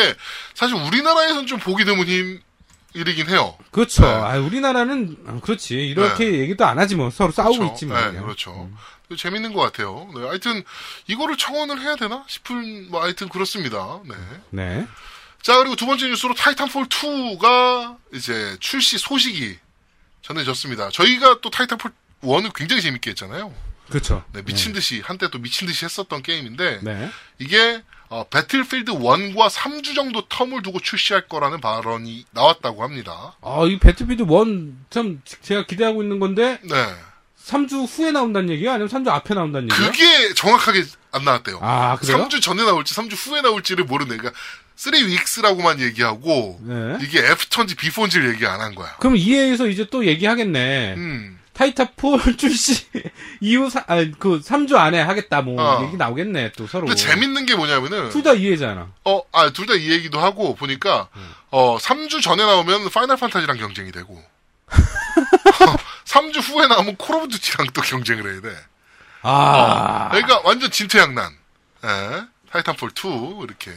사실 우리나라에서는 좀 보기 드문 힘, 일이긴 해요. 그렇죠. 네. 아, 우리나라는, 아, 그렇지. 이렇게 얘기도 안 하지 뭐. 서로 싸우고 그렇죠. 있지 뭐. 네. 그렇죠. 재밌는 것 같아요. 네, 하여튼 이거를 청원을 해야 되나 싶은 뭐 하여튼 그렇습니다. 네. 네. 자 그리고 두 번째 뉴스로 타이탄폴 2가 이제 출시 소식이 전해졌습니다. 저희가 또 타이탄폴 1을 굉장히 재밌게 했잖아요. 그렇죠. 네, 미친 듯이 한때 또 미친 듯이 했었던 게임인데 네. 이게 어, 배틀필드 1과 3주 정도 텀을 두고 출시할 거라는 발언이 나왔다고 합니다. 아, 이 배틀필드 1, 참, 제가 기대하고 있는 건데, 네. 3주 후에 나온다는 얘기야? 아니면 3주 앞에 나온다는 얘기야? 그게 정확하게 안 나왔대요. 아, 그래요? 3주 전에 나올지 3주 후에 나올지를 모르네. 그러니까 3 weeks라고만 얘기하고 네. 이게 after인지 before인지를 얘기 안 한 거야. 그럼 EA에서 이제 또 얘기하겠네. 음. 타이탄폴 출시 이후 사, 아니, 그 3주 안에 하겠다 뭐 어. 얘기 나오겠네 또 서로. 근데 재밌는 게 뭐냐면은 둘 다 EA잖아. 어, 아, 둘 다 EA기도 하고 보니까 어, 3주 전에 나오면 파이널 판타지랑 경쟁이 되고 3주 후에 나오면 콜 오브 듀티랑 또 경쟁을 해야 돼. 아. 그러니까 완전 진퇴양난. 예. 타이탄폴 2 이렇게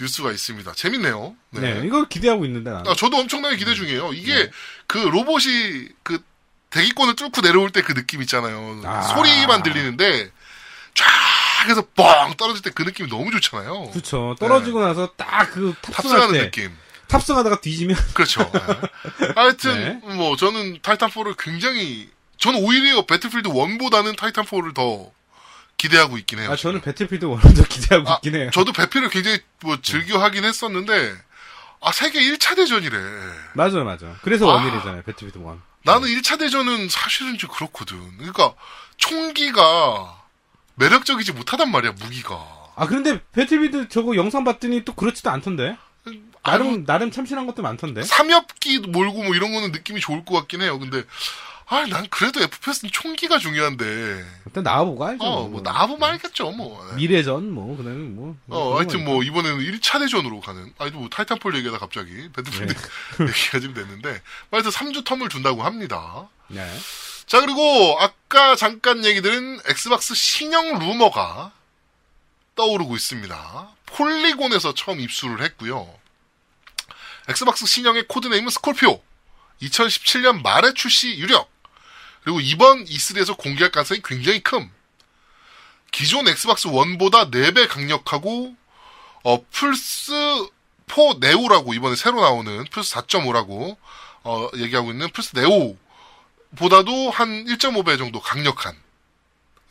뉴스가 있습니다. 재밌네요. 네. 이거 기대하고 있는데 나는. 아, 저도 엄청나게 기대 중이에요. 이게 그 로봇이 그 대기권을 뚫고 내려올 때 그 느낌 있잖아요. 아. 소리만 들리는데 쫙 해서 뻥 떨어질 때 그 느낌이 너무 좋잖아요. 그렇죠. 떨어지고 나서 딱 그 탑승하는 때 느낌. 탑승하다가 뒤지면 그렇죠. 예. 하여튼 네. 뭐 저는 타이탄4를 굉장히 저는 오히려 배틀필드 1보다는 타이탄4를 더 기대하고 있긴 해요. 아 저는 배틀필드 원더 기대하고 아, 있긴 해요. 저도 배필을 굉장히 뭐 즐겨 하긴 했었는데 아 세계 1차 대전이래. 맞아 맞아. 그래서 아. 원일이잖아요. 배틀필드 원. 나는 1차 대전은 사실은 좀 그렇거든. 그러니까 총기가 매력적이지 못하단 말이야 무기가. 아 그런데 배틀필드 저거 영상 봤더니 또 그렇지도 않던데. 나름 나름 참신한 것도 많던데. 삼엽기 몰고 뭐 이런 거는 느낌이 좋을 것 같긴 해요. 근데 아 난 그래도 FPS는 총기가 중요한데. 일단 나와보고 알죠. 어, 뭐 나보면 알겠죠, 뭐. 미래전 뭐 그 다음에 뭐. 어, 하여튼 뭐 이번에는 1차 대전으로 가는. 아니 뭐 타이탄폴 얘기하다 갑자기 배틀필드 네. 얘기가 좀 됐는데. 하여튼 3주 term을 둔다고 합니다. 네. 자, 그리고 아까 잠깐 얘기 드린 엑스박스 신형 루머가 떠오르고 있습니다. 폴리곤에서 처음 입수를 했고요. 엑스박스 신형의 code name은 스콜피오. 2017년 말에 출시 유력. 그리고 이번 E3에서 공개할 가능성이 굉장히 큼. 기존 엑스박스 1보다 4배 강력하고 어, 플스 4 네오라고 이번에 새로 나오는 플스 4.5라고 어, 얘기하고 있는 플스 네오 보다도 한 1.5배 정도 강력한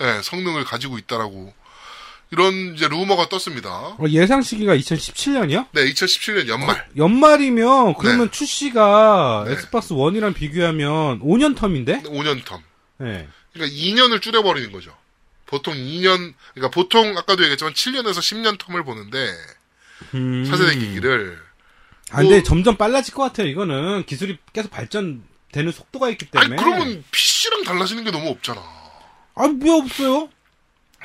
예, 성능을 가지고 있다라고 이런 이제 루머가 떴습니다. 어, 예상 시기가 2017년이요? 네, 2017년 연말. 연말이면 그러면 출시가 네. 엑스박스 1이랑 비교하면 5년 term인데? 5년 term. 네. 그러니까 2년을 줄여버리는 거죠. 보통 2년, 그러니까 보통 아까도 얘기했지만 7년에서 10년 term을 보는데 음. 차세대 기기를 아, 근데 뭐- 점점 빨라질 것 같아요. 이거는 기술이 계속 발전되는 속도가 있기 아니 때문에. 그러면 PC랑 달라지는 게 너무 없잖아. 아, 왜 없어요?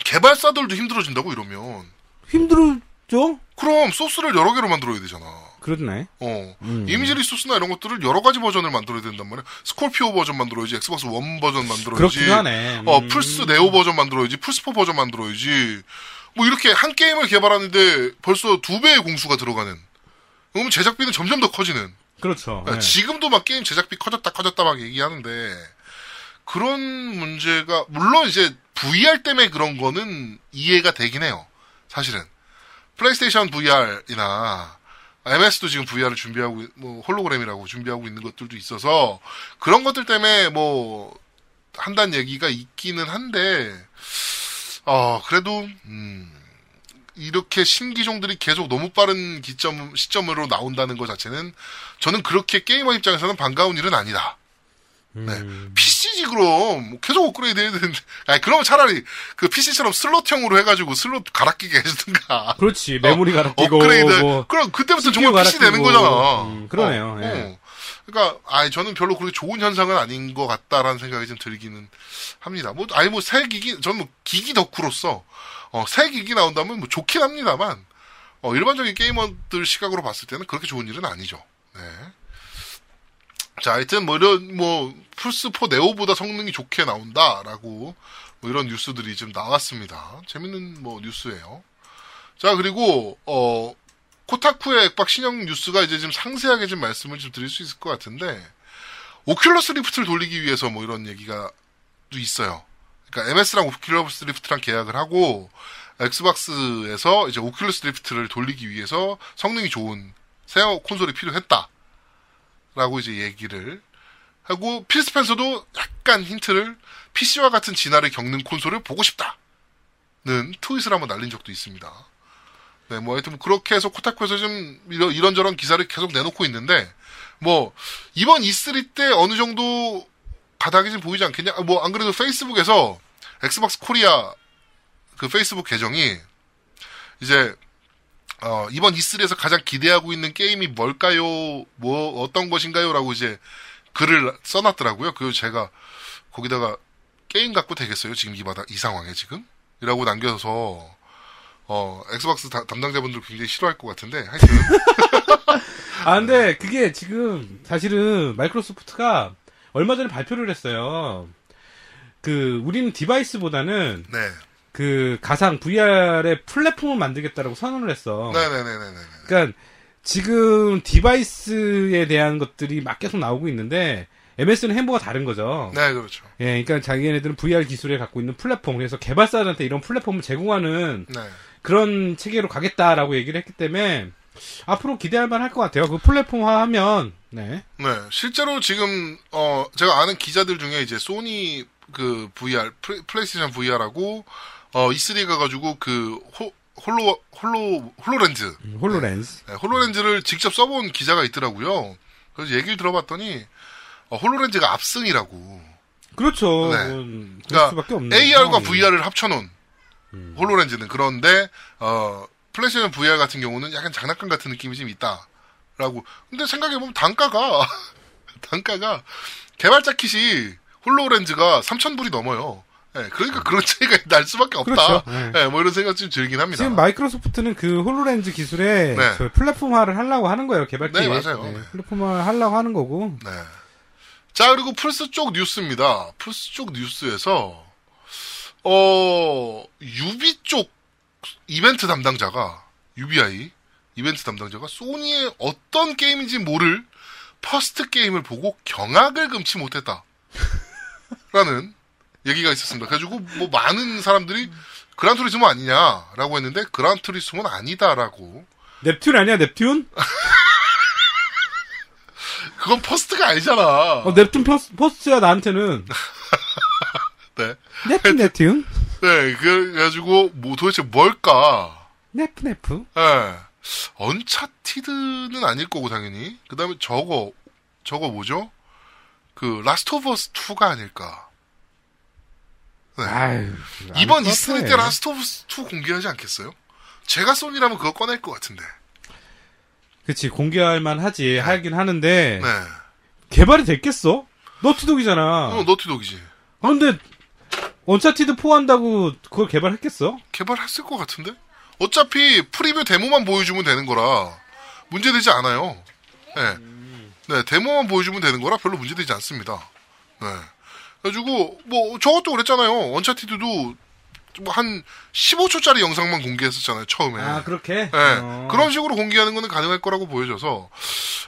개발사들도 힘들어진다고 이러면 힘들죠? 그럼 소스를 여러 개로 만들어야 되잖아. 그렇네. 어. 음. 이미지 resource나 이런 것들을 여러 가지 버전을 만들어야 된단 말이야. 스콜피오 버전 만들어야지, 엑스박스 원 버전 만들어야지. 그렇긴 하네. 어, 음. 플스 네오 버전 만들어야지, 플스4 버전 만들어야지. 뭐 이렇게 한 게임을 개발하는데 벌써 두 배의 공수가 들어가는. 그러면 제작비는 점점 더 커지는. 그렇죠. 아, 네. 지금도 막 게임 제작비 커졌다 커졌다 막 얘기하는데 그런 문제가 물론 이제 VR 때문에 그런 거는 이해가 되긴 해요. 사실은 플레이스테이션 VR이나 MS도 지금 VR을 준비하고 있- 뭐 홀로그램이라고 준비하고 있는 것들도 있어서 그런 것들 때문에 뭐 한다는 얘기가 있기는 한데 어 그래도 음 이렇게 신기종들이 계속 너무 빠른 기점 시점으로 나온다는 것 자체는 저는 그렇게 게이머 입장에서는 반가운 일은 아니다. 네. 음. PC지 그럼 뭐 계속 업그레이드 해야 되는데 아니 그러면 차라리 그 PC처럼 슬롯형으로 해가지고 슬롯 갈아 끼게 해주든가 그렇지. 메모리 갈아 끼고 업그레이드 뭐 그럼 그때부터 정말 PC 되는 갈아 끼고. 거잖아 음, 그러네요. 어, 예. 어. 그러니까 아니 저는 별로 그렇게 좋은 현상은 아닌 것 같다라는 생각이 좀 들기는 합니다 뭐 아니 뭐 새 기기 저는 뭐 기기 덕후로서 어, 새 기기 나온다면 뭐 좋긴 합니다만 어, 일반적인 게이머들 시각으로 봤을 때는 그렇게 좋은 일은 아니죠 네. 자, 하여튼 뭐 이런 뭐 플스4 네오보다 성능이 좋게 나온다라고 뭐 이런 뉴스들이 좀 나왔습니다. 재밌는 뭐 뉴스예요. 자, 그리고 어 코타쿠의 액박 신형 뉴스가 이제 좀 상세하게 좀 말씀을 좀 드릴 수 있을 것 같은데 오큘러스 리프트를 돌리기 위해서 뭐 이런 얘기가 또 있어요. 그러니까 MS랑 오큘러스 리프트랑 계약을 하고 엑스박스에서 이제 오큘러스 리프트를 돌리기 위해서 성능이 좋은 새 콘솔이 필요했다. 라고 이제 얘기를 하고 필 스펜서도 약간 힌트를 PC와 같은 진화를 겪는 콘솔을 보고 싶다는 트윗을 한번 날린 적도 있습니다. 네, 뭐 하여튼 그렇게 해서 코타쿠에서 좀 이런, 이런저런 기사를 계속 내놓고 있는데 뭐 이번 E3 때 어느 정도 바닥이 좀 보이지 않겠냐? 뭐 안 그래도 페이스북에서 엑스박스 코리아 그 페이스북 계정이 이제 어, 이번 E3에서 가장 기대하고 있는 게임이 뭘까요? 뭐, 어떤 것인가요? 라고 이제 글을 써놨더라고요. 그리고 제가, 거기다가 게임 갖고 되겠어요? 지금 이 바닥 이 상황에 지금? 이라고 남겨서 어 엑스박스 다- 담당자분들 굉장히 싫어할 것 같은데 하여튼 아, 근데 그게 지금 사실은 마이크로소프트가 얼마 전에 발표를 했어요. 그, 우리는 device보다는 네. 그 가상 VR의 플랫폼을 만들겠다라고 선언을 했어. 네네네네네. 그러니까 지금 device에 대한 것들이 막 계속 나오고 있는데 MS는 행보가 다른 거죠. 네, 그렇죠. 예, 그러니까 자기네들은 VR 기술에 갖고 있는 플랫폼, 그래서 개발사들한테 이런 플랫폼을 제공하는 네. 그런 체계로 가겠다라고 얘기를 했기 때문에 앞으로 기대할 만할 것 같아요. 그 플랫폼화하면 네. 네, 실제로 지금 어 제가 아는 기자들 중에 이제 소니 그 VR 플레- 플레이스테이션 VR하고 어 E3 가가지고 그 호, 홀로 홀로 홀로렌즈 홀로렌즈. 네, 홀로렌즈를 직접 써본 기자가 있더라고요. 그래서 얘기를 들어봤더니 어, 홀로렌즈가 압승이라고. 그렇죠. 네. 그러니까 AR과 상황이에요. VR을 합쳐놓은 홀로렌즈는 그런데 어 플레이스테이션 VR 같은 경우는 약간 장난감 같은 느낌이 좀 있다라고. 근데 생각해 보면 단가가 단가가 개발자 kit이 홀로렌즈가 3,000불이 넘어요. 예, 그러니까 그런 차이가 날 수밖에 없다. 그렇죠. 네. 예, 뭐 이런 생각 좀 들긴 합니다. 지금 마이크로소프트는 그 홀로렌즈 기술에 네. 저 플랫폼화를 하려고 하는 거예요. 개발팀. 네, 맞아요. 네. 플랫폼화 하려고 하는 거고. 네. 자, 그리고 플스 쪽 뉴스입니다. 플스 쪽 뉴스에서, 어, 유비 쪽 이벤트 담당자가, UBI 이벤트 담당자가 소니의 어떤 게임인지 모를 first 게임을 보고 경악을 금치 못했다. 라는 얘기가 있었습니다. 그래가지고 뭐 많은 사람들이 그란투리스모 아니냐라고 했는데 그란투리스모는 아니다라고. 넵튠 아니야, 넵튠? 그건 first가 아니잖아. 어, 넵튠 퍼스, first야, 나한테는. 네. 넵튠, 넵튠? 네, 그래가지고, 뭐, 도대체 뭘까? 네프, 네프. 예. 언차티드는 아닐 거고, 당연히. 그 다음에 저거, 저거 뭐죠? 그, 라스트 오브 어스 2가 아닐까. 네. 아유. 이번 E3 때. 라스트 오브 어스 2 공개하지 않겠어요? 제가 소니라면 그거 꺼낼 것 같은데. 그치, 공개할 만 하지, 하긴 하는데. 네. 개발이 됐겠어? 너티독이잖아. 어, 너티독이지. 아, 근데, 언차티드 4 한다고 그걸 개발했겠어? 개발했을 것 같은데? 어차피 프리뷰 데모만 보여주면 되는 거라 문제되지 않아요. 네. 네, 데모만 보여주면 되는 거라 별로 문제되지 않습니다. 네. 그래가지고, 뭐, 저것도 그랬잖아요. 원차티드도 뭐한 15초짜리 영상만 공개했었잖아요, 처음에. 아, 그렇게? 네. 어. 그런 식으로 공개하는 거는 가능할 거라고 보여져서,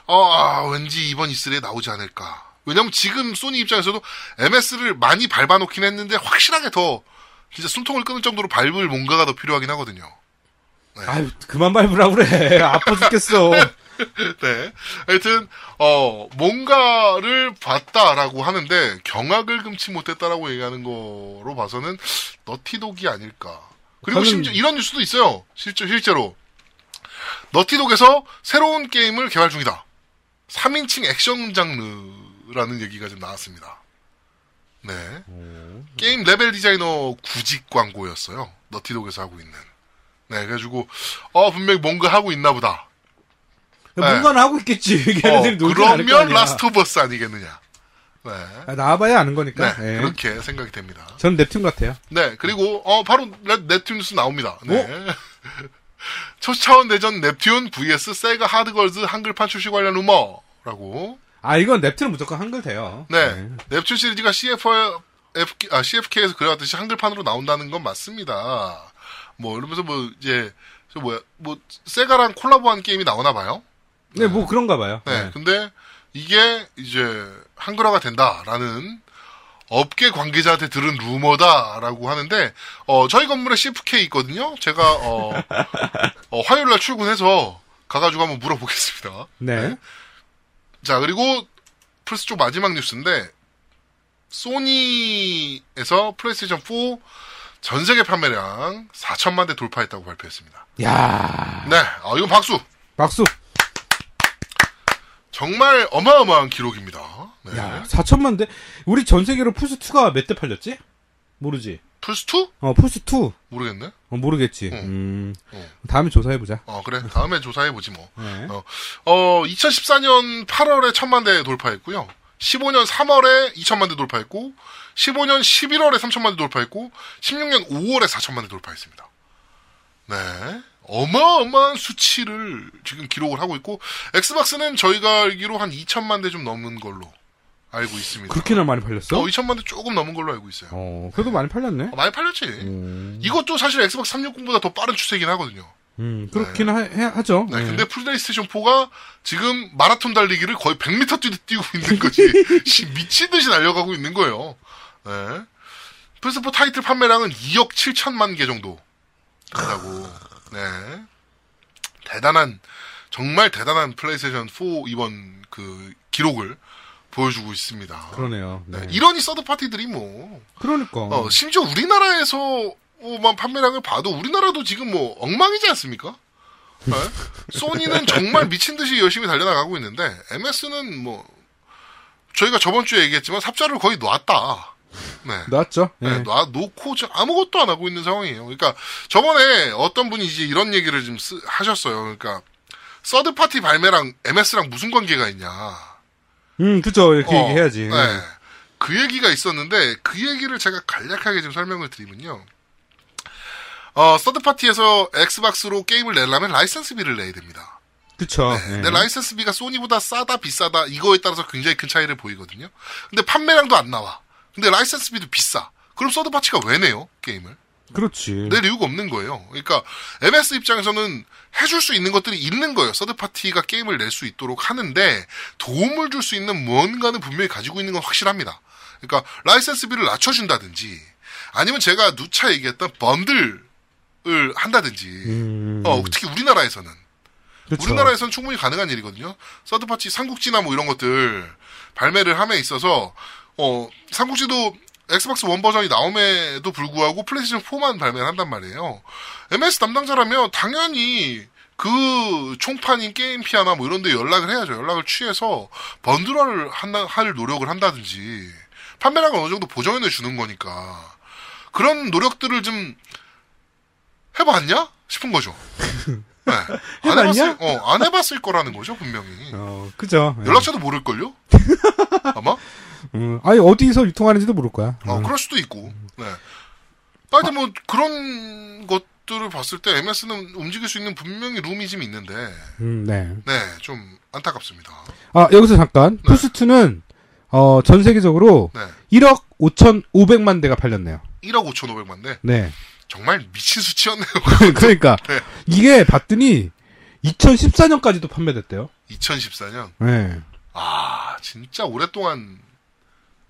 어, 아, 왠지 이번 E3에 나오지 않을까. 왜냐면 지금 소니 입장에서도 MS를 많이 밟아놓긴 했는데, 확실하게 더, 진짜 숨통을 끊을 정도로 밟을 뭔가가 더 필요하긴 하거든요. 아유, 그만 밟으라 그래. 아파 죽겠어. 네. 하여튼, 어, 뭔가를 봤다라고 하는데, 경악을 금치 못했다라고 얘기하는 거로 봐서는, 너티독이 아닐까. 그리고 저는- 심지어 이런 뉴스도 있어요. 실제, 실제로. 너티독에서 새로운 게임을 개발 중이다. 3인칭 액션 장르라는 얘기가 좀 나왔습니다. 네. 게임 레벨 디자이너 구직 광고였어요. 너티독에서 하고 있는. 네, 그래가지고, 어, 분명히 뭔가 하고 있나 보다. 뭔가는 하고 있겠지. 어, 걔네들이 거 그러면. 라스트 오브 어스 아니겠느냐. 네. 아, 나와봐야 아는 네, 거니까. 예. 그렇게 생각이 됩니다. 전 넵튠 같아요. 네, 그리고, 어, 바로 넷- 넷튠스 나옵니다. 네. 어? 초차원 대전 넵튠 vs 세가 하드걸즈 한글판 출시 관련 루머라고. 아, 이건 넵튠은 무조건 한글 돼요. 네. 넵튠 시리즈가 CF, FK, 아, CFK에서 그래왔듯이 한글판으로 나온다는 건 맞습니다. 뭐, 이러면서 뭐, 이제, 저 뭐야, 뭐, 세가랑 콜라보한 게임이 나오나 봐요. 네, 뭐 그런가 봐요. 네. 네. 근데 이게 이제 한글화가 된다라는 업계 관계자한테 들은 루머다라고 하는데 어 저희 건물에 CFK 있거든요. 제가 어, 어, 화요일 날 출근해서 가가지고 한번 물어보겠습니다. 네. 자 그리고 플스 쪽 마지막 뉴스인데 소니에서 플레이스테이션 4 전 세계 판매량 4천만 대 돌파했다고 발표했습니다. 야 네, 아, 이건 박수. 박수. 정말 어마어마한 기록입니다. 네. 야 4천만 대. 우리 전 세계로 플스 2가 몇 대 팔렸지? 모르지. 플스 2? 어, 플스 2. 모르겠네. 어, 모르겠지. 응. 음. 어. 다음에 조사해 보자. 어, 그래. 다음에 조사해 보지 뭐. 네. 어, 어, 2014년 8월에 천만 대 돌파했고요. 15년 3월에 2천만 대 돌파했고, 15년 11월에 3천만 대 돌파했고 16년 5월에 4천만 대 돌파했습니다. 네. 어마어마한 수치를 지금 기록을 하고 있고 엑스박스는 저희가 알기로 한 2천만 대 좀 넘는 걸로 알고 있습니다. 그렇게나 많이 팔렸어? 어, 2천만 대 조금 넘은 걸로 알고 있어요. 어, 그래도 많이 팔렸네. 어, 많이 팔렸지. 음, 이것도 사실 엑스박스 360보다 더 빠른 추세이긴 하거든요. 음, 그렇긴 하, 해- 하죠. 네, 네. 근데 플레이스테이션 4가 지금 마라톤 달리기를 거의 100m 뛰, 뛰고 있는 거지. 씨, 미친 듯이 달려가고 있는 거예요. 네. 플스4 타이틀 판매량은 2억 7천만 개 정도 된다고. 네. 대단한, 정말 대단한 플레이스테이션 4 이번 그 기록을 보여주고 있습니다. 그러네요. 네. 네, 이러니 서드 파티들이 뭐, 그러니까. 어, 심지어 우리나라에서만 판매량을 봐도 우리나라도 지금 뭐 엉망이지 않습니까? 네? 소니는 정말 미친 듯이 열심히 달려나가고 있는데 MS는 뭐 저희가 저번 주에 얘기했지만 삽자를 거의 놨다. 네. 나왔죠? 네, 네. 놔 놓고 지금 아무것도 안 하고 있는 상황이에요. 그러니까 저번에 어떤 분이 이제 이런 얘기를 좀 쓰- 하셨어요. 그러니까 서드 파티 발매랑 MS랑 무슨 관계가 있냐. 음, 그죠. 이렇게 어, 얘기해야지. 네. 그 얘기가 있었는데 그 얘기를 제가 간략하게 좀 설명을 드리면요. 어, 서드 파티에서 엑스박스로 게임을 내려면 라이센스비를 내야 됩니다. 그쵸. 네. 네. 근데 라이센스비가 소니보다 싸다 비싸다 이거에 따라서 굉장히 큰 차이를 보이거든요. 근데 판매량도 안 나와. 근데 라이센스비도 비싸. 그럼 서드파티가 왜 내요? 게임을? 그렇지. 낼 이유가 없는 거예요. 그러니까 MS 입장에서는 해줄 수 있는 것들이 있는 거예요. 서드 파티가 게임을 낼 수 있도록 하는데 도움을 줄 수 있는 무언가는 분명히 가지고 있는 건 확실합니다. 그러니까 라이센스비를 낮춰준다든지 아니면 제가 누차 얘기했던 번들을 한다든지 음, 어, 특히 우리나라에서는 그쵸. 우리나라에서는 충분히 가능한 일이거든요. third party 삼국지나 뭐 이런 것들 발매를 함에 있어서 어 삼국지도 엑스박스 원 버전이 나옴에도 불구하고 플레이스테이션 4만 발매를 한단 말이에요. MS 담당자라면 당연히 그 총판인 게임피아나 뭐 이런 데 연락을 해야죠. 연락을 취해서 번들화를 한다, 할 노력을 한다든지 판매량을 어느 정도 보정해 주는 거니까 그런 노력들을 좀 해봤냐 싶은 거죠. 네. 안? 해봤을, 어, 안 해봤을 거라는 거죠, 분명히. 어, 그죠. 네. 연락처도 모를걸요? 아마? 음, 아니, 어디서 유통하는지도 모를 거야. 어, 음. 그럴 수도 있고. 네. 하여튼 뭐, 그런 것들을 봤을 때 MS는 움직일 수 있는 분명히 룸이 좀 있는데, 음, 네. 네, 좀 안타깝습니다. 아, 여기서 잠깐. 네. 플스2는, 어, 전 세계적으로 네. 1억 5,500만 대가 팔렸네요. 1억 5,500만데, 네. 정말 미친 수치였네요. 그러니까, 네. 이게 봤더니, 2014년까지도 판매됐대요. 2014년. 네. 아, 진짜 오랫동안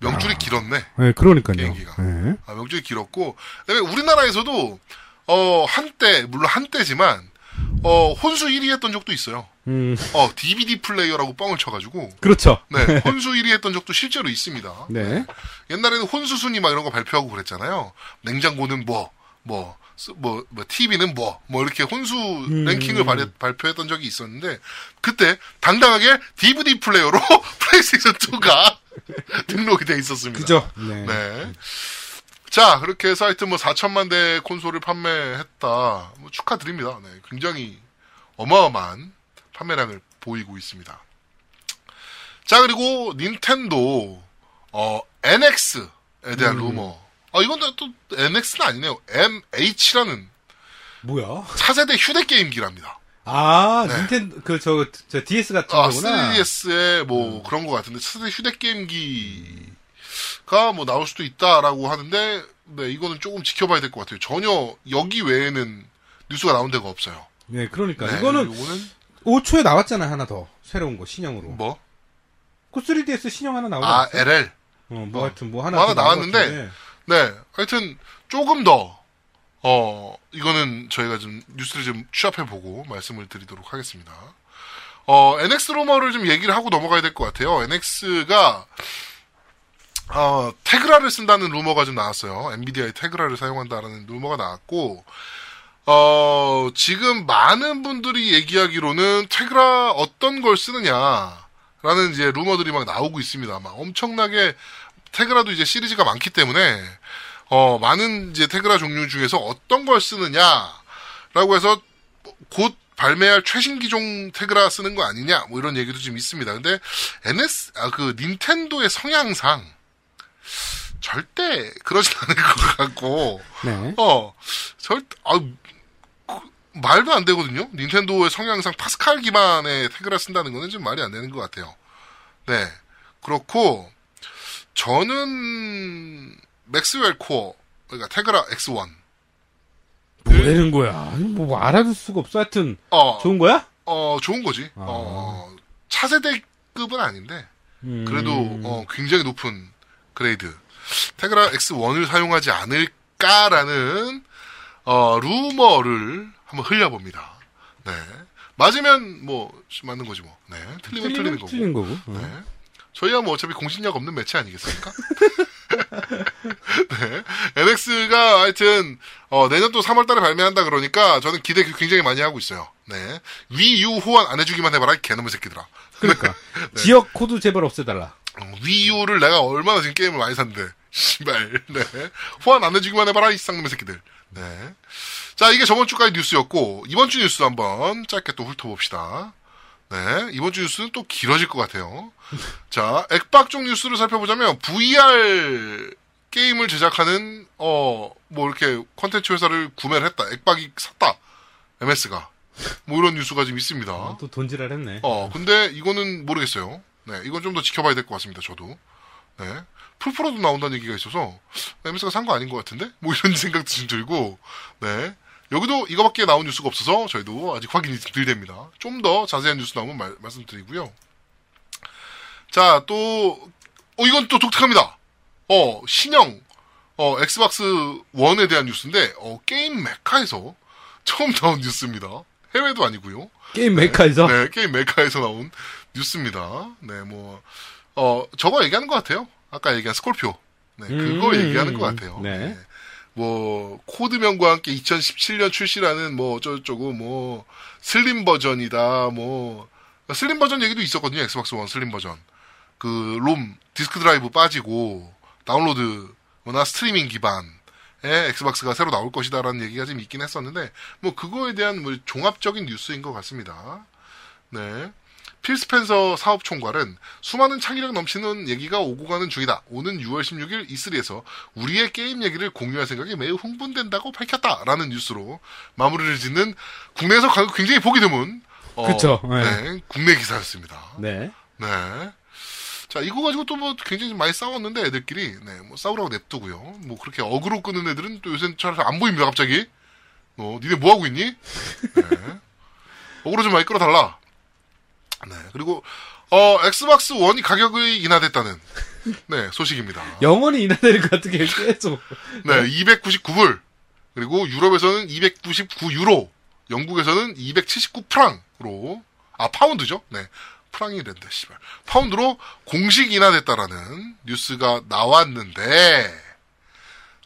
명줄이 길었네. 네, 그러니까요. 비행기가. 네. 아, 명줄이 길었고, 그다음에 우리나라에서도, 어, 한때, 물론 한때지만, 어, 혼수 1위 했던 적도 있어요. 음, 어, DVD 플레이어라고 뻥을 쳐가지고, 그렇죠. 네, 혼수 1위 했던 적도 실제로 있습니다. 네. 옛날에는 혼수 순위 막 이런 거 발표하고 그랬잖아요. 냉장고는 뭐, 뭐, 스- 뭐, 뭐, TV는 뭐, 뭐, 이렇게 혼수 음. 랭킹을 발, 발표했던 적이 있었는데, 그때 당당하게 DVD 플레이어로 플레이스테이션 2가 등록이 돼 있었습니다. 그죠. 네. 네. 자, 그렇게 해서 하여튼 뭐 4천만 대 콘솔을 판매했다. 뭐 축하드립니다. 네, 굉장히 어마어마한 판매량을 보이고 있습니다. 자, 그리고 닌텐도, 어, NX에 대한 음. 루머. 아, 이건 또 NX는 아니네요. MH라는 뭐야? 차세대 휴대게임기랍니다. 아, 네. 닌텐도, 그, 저, 저, DS 같은 아, 거구나. 3DS에 음. 뭐 그런 것 같은데 차세대 휴대게임기가 뭐 나올 수도 있다라고 하는데 네 이거는 조금 지켜봐야 될 것 같아요. 전혀 여기 외에는 뉴스가 나온 데가 없어요. 네, 그러니까. 네, 이거는 요거는 5초에 나왔잖아요, 하나 더. 새로운 거, 신형으로. 뭐? 그 3DS 신형 하나 나오지 아? LL. 어, 뭐 어. 하여튼 뭐 하나, 뭐 하나 나왔는데. 네, 하여튼 조금 더 어, 이거는 저희가 좀 뉴스를 좀 취합해 보고 말씀을 드리도록 하겠습니다. 어, NX 루머를 좀 얘기를 하고 넘어가야 될 것 같아요. NX가 어, 테그라를 쓴다는 루머가 좀 나왔어요. 엔비디아의 테그라를 사용한다라는 루머가 나왔고 어, 지금 많은 분들이 얘기하기로는 테그라 어떤 걸 쓰느냐라는 이제 루머들이 막 나오고 있습니다. 막 엄청나게 테그라도 이제 시리즈가 많기 때문에 어, 많은 이제 테그라 종류 중에서 어떤 걸 쓰느냐라고 해서 곧 발매할 최신 기종 테그라 쓰는 거 아니냐 뭐 이런 얘기도 좀 있습니다. 근데 NS 아 그 닌텐도의 성향상 절대 그러진 않을 것 같고, 네. 어, 절, 아, 그, 말도 안 되거든요. 닌텐도의 성향상 파스칼 기반의 태그를 쓴다는 거는 좀 말이 안 되는 것 같아요. 네. 그렇고, 저는, 맥스웰 코어, 그러니까 테그라 X1. 뭐라는 거야? 뭐 알아둘 수가 없어. 하여튼 어, 좋은 거야? 어, 좋은 거지. 아. 어, 차세대급은 아닌데, 음. 그래도, 어, 굉장히 높은 그레이드. 테그라 X1을 사용하지 않을까라는, 어, 루머를 한번 흘려봅니다. 네. 맞으면, 뭐, 맞는 거지 뭐. 네. 틀리면 틀리는 거고. 틀린 거고. 어. 네. 저희야 뭐 어차피 공신력 없는 매체 아니겠습니까? 네. NX가 하여튼, 어, 내년 또 3월 달에 발매한다 그러니까 저는 기대 굉장히 많이 하고 있어요. 네. 위유 호환 안 해주기만 해봐라, 이 개놈의 새끼들아. 그러니까 네. 지역 코드 제발 없애달라. 어, 위유를 내가 얼마나 지금 게임을 많이 샀는데. 씨발. 네. 호환 안 해주기만 해봐라, 이 쌍놈의 새끼들. 네. 자, 이게 저번 주까지 뉴스였고, 이번 주 뉴스 한번 짧게 또 훑어봅시다. 네. 이번 주 뉴스는 또 길어질 것 같아요. 자, 액박 쪽 뉴스를 살펴보자면, VR 게임을 제작하는, 어, 뭐 이렇게 콘텐츠 회사를 구매를 했다. 액박이 샀다. MS가. 뭐 이런 뉴스가 지금 있습니다. 어, 또 돈지랄 했네. 어, 근데 이거는 모르겠어요. 네, 이건 좀 더 지켜봐야 될 것 같습니다, 저도. 네. 풀프로도 나온다는 얘기가 있어서, MS가 산 거 아닌 것 같은데? 뭐 이런 생각도 좀 들고, 네. 여기도 이거밖에 나온 뉴스가 없어서 저희도 아직 확인이 덜 됩니다. 좀 더 자세한 뉴스 나오면 말, 말씀드리고요. 자, 또, 어, 이건 또 독특합니다. 어, 신형, 어, 엑스박스 1에 대한 뉴스인데, 어, 게임 메카에서 처음 나온 뉴스입니다. 해외도 아니고요. 게임 메카에서 네, 게임 메카에서 나온 뉴스입니다. 네, 뭐, 어, 저거 얘기하는 것 같아요. 아까 얘기한 스콜피오. 네, 그거 음, 얘기하는 것 같아요. 네. 뭐, 코드명과 함께 2017년 출시라는 뭐, 어쩌고저쩌고, 뭐, 슬림 버전이다, 뭐, 슬림 버전 얘기도 있었거든요. 엑스박스 원 슬림 버전. 그, 롬, 디스크 드라이브 빠지고, 다운로드나 스트리밍 기반의 엑스박스가 새로 나올 것이다라는 얘기가 좀 있긴 했었는데, 뭐, 그거에 대한 뭐 종합적인 뉴스인 것 같습니다. 네. 필 스펜서 사업 총괄은 수많은 창의력 넘치는 얘기가 오고 가는 중이다. 오는 6월 16일 E3에서 우리의 게임 얘기를 공유할 생각이 매우 흥분된다고 밝혔다 라는 뉴스로 마무리를 짓는 국내에서 가- 굉장히 보기 드문 어, 그쵸, 네. 네, 국내 기사였습니다. 네. 네. 자, 이거 가지고 또 뭐 굉장히 많이 싸웠는데 애들끼리 네, 뭐 싸우라고 냅두고요. 뭐 그렇게 어그로 끄는 애들은 또 요새 잘 안 보입니다, 갑자기. 어, 니네 뭐 하고 있니? 네. 어그로 좀 많이 끌어달라. 네. 그리고 어, 엑스박스 원이 가격이 인하됐다는 네, 소식입니다. 영원히 인하될 것 같은 게 계속. 네, 299불. 그리고 유럽에서는 299 유로. 영국에서는 279 프랑으로. 아, 파운드죠? 네. 프랑이랜다, 씨발. 파운드로 공식 인하됐다라는 뉴스가 나왔는데,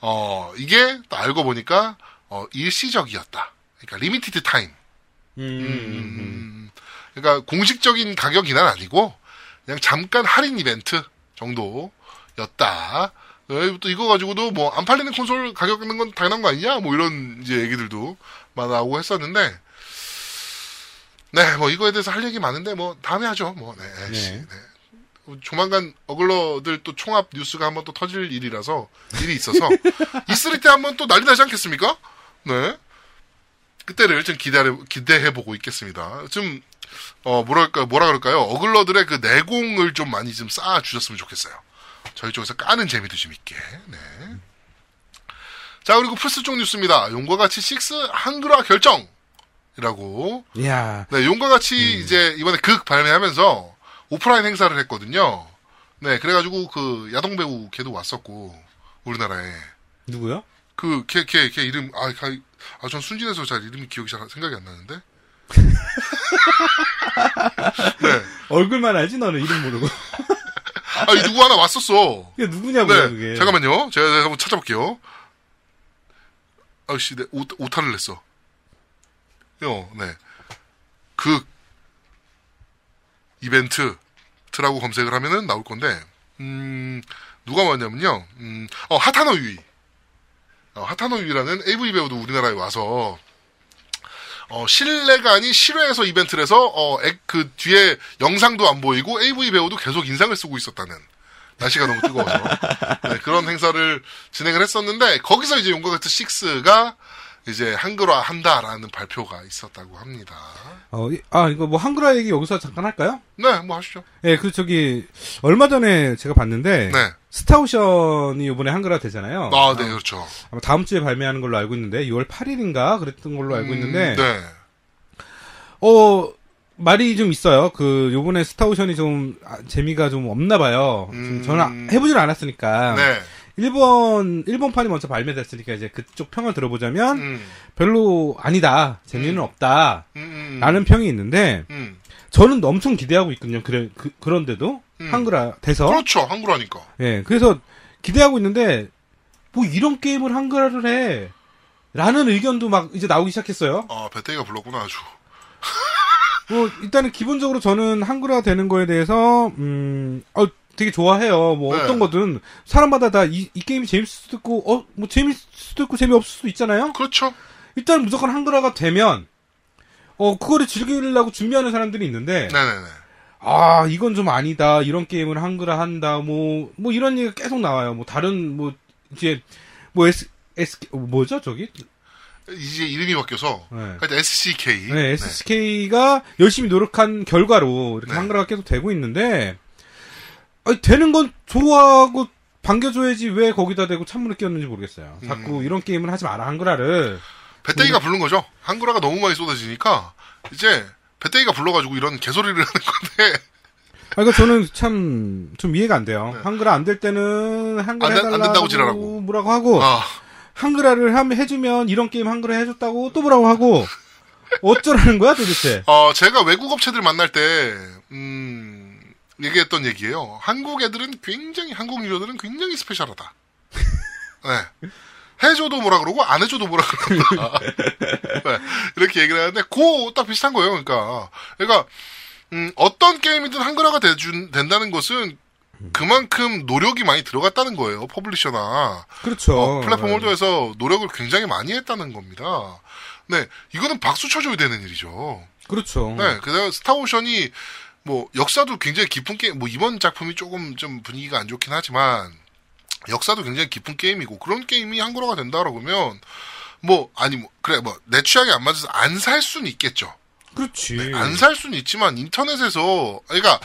어, 이게 또 알고 보니까, 어, 일시적이었다. 그러니까 limited time. 음. 음, 그러니까 공식적인 가격 인하는 아니고 그냥 잠깐 할인 이벤트 정도였다. 에, 또 이거 가지고도 뭐 안 팔리는 콘솔 가격 있는 건 당연한 거 아니냐? 뭐 이런 이제 얘기들도 많아오고 했었는데 네, 뭐 이거에 대해서 할 얘기 많은데 뭐 다음에 하죠. 뭐 네. 씨, 네. 네. 조만간 어글러들 또 총합 뉴스가 한번 또 터질 일이라서 일이 있어서 이슬이 때 한번 또 난리 나지 않겠습니까? 네. 그때를 좀 기대해 기대해 보고 있겠습니다. 좀 어, 뭐랄까, 뭐라 그럴까요? 어글러들의 그 내공을 좀 많이 좀 쌓아 주셨으면 좋겠어요. 저희 쪽에서 까는 재미도 좀 있게, 네. 자, 그리고 플스 쪽 뉴스입니다. 용과 같이 6 한글화 결정 이라고. 이야. 네, 용과 같이 이제 이번에 극 발매하면서 오프라인 행사를 했거든요. 네, 그래가지고 그 야동 배우 걔도 왔었고, 우리나라에. 누구요? 그, 걔, 걔, 걔 이름, 아, 가- 아, 전 순진해서 잘 이름이 기억이 잘 생각이 안 나는데. 네. 얼굴만 알지 너는 이름 모르고. 아, 이 누구 하나 왔었어. 그게 누구냐고요, 네. 그게. 잠깐만요. 제가 한번 찾아볼게요. 아씨, 내 오, 오타를 냈어. 요, 네. 그, 이벤트, 트라고 검색을 하면은 나올 건데, 음, 누가 왔냐면요. 음, 어, 하타노 유이. 어, 하타노 유이라는 AV 배우도 우리나라에 와서, 어, 실내가 아닌 실외에서 이벤트를 해서, 어, 액, 그 뒤에 영상도 안 보이고 AV 배우도 계속 인상을 쓰고 있었다는 날씨가 너무 뜨거워서. 네, 그런 행사를 진행을 했었는데, 거기서 이제 용과 같은 6가 이제 한글화 한다라는 발표가 있었다고 합니다. 어, 이- 아, 이거 뭐 한글화 얘기 여기서 잠깐 할까요? 네, 뭐 하시죠. 예, 그 저기 얼마 전에 제가 봤는데 네. 스타오션이 이번에 한글화 되잖아요. 아, 네, 그렇죠. 아마 다음 주에 발매하는 걸로 알고 있는데 6월 8일인가 그랬던 걸로 알고 있는데 음, 네. 어 말이 좀 있어요. 그 요번에 스타오션이 좀 아, 재미가 좀 없나 봐요. 좀 음. 저는 해보질 않았으니까 네. 일본 일본판이 먼저 발매됐으니까 이제 그쪽 평을 들어보자면 음, 별로 아니다 재미는 없다 음, 음, 라는 평이 있는데 음. 저는 엄청 기대하고 있거든요. 그래 그, 그런데도 음. 한글화 돼서 그렇죠. 한글화니까. 예 그래서 기대하고 있는데 뭐 이런 게임을 한글화를 해 라는 의견도 막 이제 나오기 시작했어요. 아, 배때기가 불렀구나, 아주. 뭐 일단은 기본적으로 저는 한글화 되는 거에 대해서 음 어, 되게 좋아해요. 뭐 네. 어떤 거든 사람마다 다이 게임이 재밌을 수도 있고 어 뭐 재밌을 수도 있고 재미없을 수도 있잖아요. 그렇죠. 일단 무조건 한글화가 되면 어 그거를 즐기려고 준비하는 사람들이 있는데 네네네. 아 이건 좀 아니다 이런 게임을 한글화 한다 뭐뭐 이런 얘기가 계속 나와요. 뭐 다른 뭐 이제 뭐 S S 뭐죠 저기 이제 이름이 바뀌어서, 네. 하여튼 SCK. 네, SK가 열심히 노력한 결과로 이렇게 네. 한글화가 계속 되고 있는데, 아니, 되는 건 좋아하고 반겨줘야지 왜 거기다 대고 찬물을 끼웠는지 모르겠어요. 자꾸 음. 이런 게임을 하지 마라, 한글화를. 배때기가 부른 거죠. 한글화가 너무 많이 쏟아지니까, 이제, 배때기가 불러가지고 이런 개소리를 하는 건데, 아, 그러니까 저는 참, 좀 이해가 안 돼요. 네. 한글화 안 될 때는 한글화 안 된- 안 해달라고 된다고 지랄하고. 뭐라고 하고, 아, 한글화를 하면 해주면 이런 게임 한글화 해줬다고 또 뭐라고 하고, 어쩌라는 거야 도대체? 어, 제가 외국 업체들 만날 때, 음, 얘기했던 얘기예요. 한국 애들은 굉장히, 한국 유저들은 굉장히 스페셜하다. 네. 해줘도 뭐라 그러고, 안 해줘도 뭐라 그런다. 네. 이렇게 얘기를 하는데, 고, 딱 비슷한 거예요. 그러니까. 그러니까, 음, 어떤 게임이든 한글화가 돼준, 된다는 것은 그만큼 노력이 많이 들어갔다는 거예요. publisher나. 그렇죠. 어, 플랫폼 holder에서 노력을 굉장히 많이 했다는 겁니다. 네, 이거는 박수 쳐줘야 되는 일이죠. 그렇죠. 네, 그다음 스타오션이 뭐 역사도 굉장히 깊은 게임, 뭐 이번 작품이 조금 좀 분위기가 안 좋긴 하지만 역사도 굉장히 깊은 게임이고 그런 게임이 한글화가 된다 그러면 뭐 아니 뭐 그래 뭐 내 취향에 안 맞아서 안 살 수는 있겠죠. 그렇지. 네, 안살 수는 있지만 인터넷에서 그러니까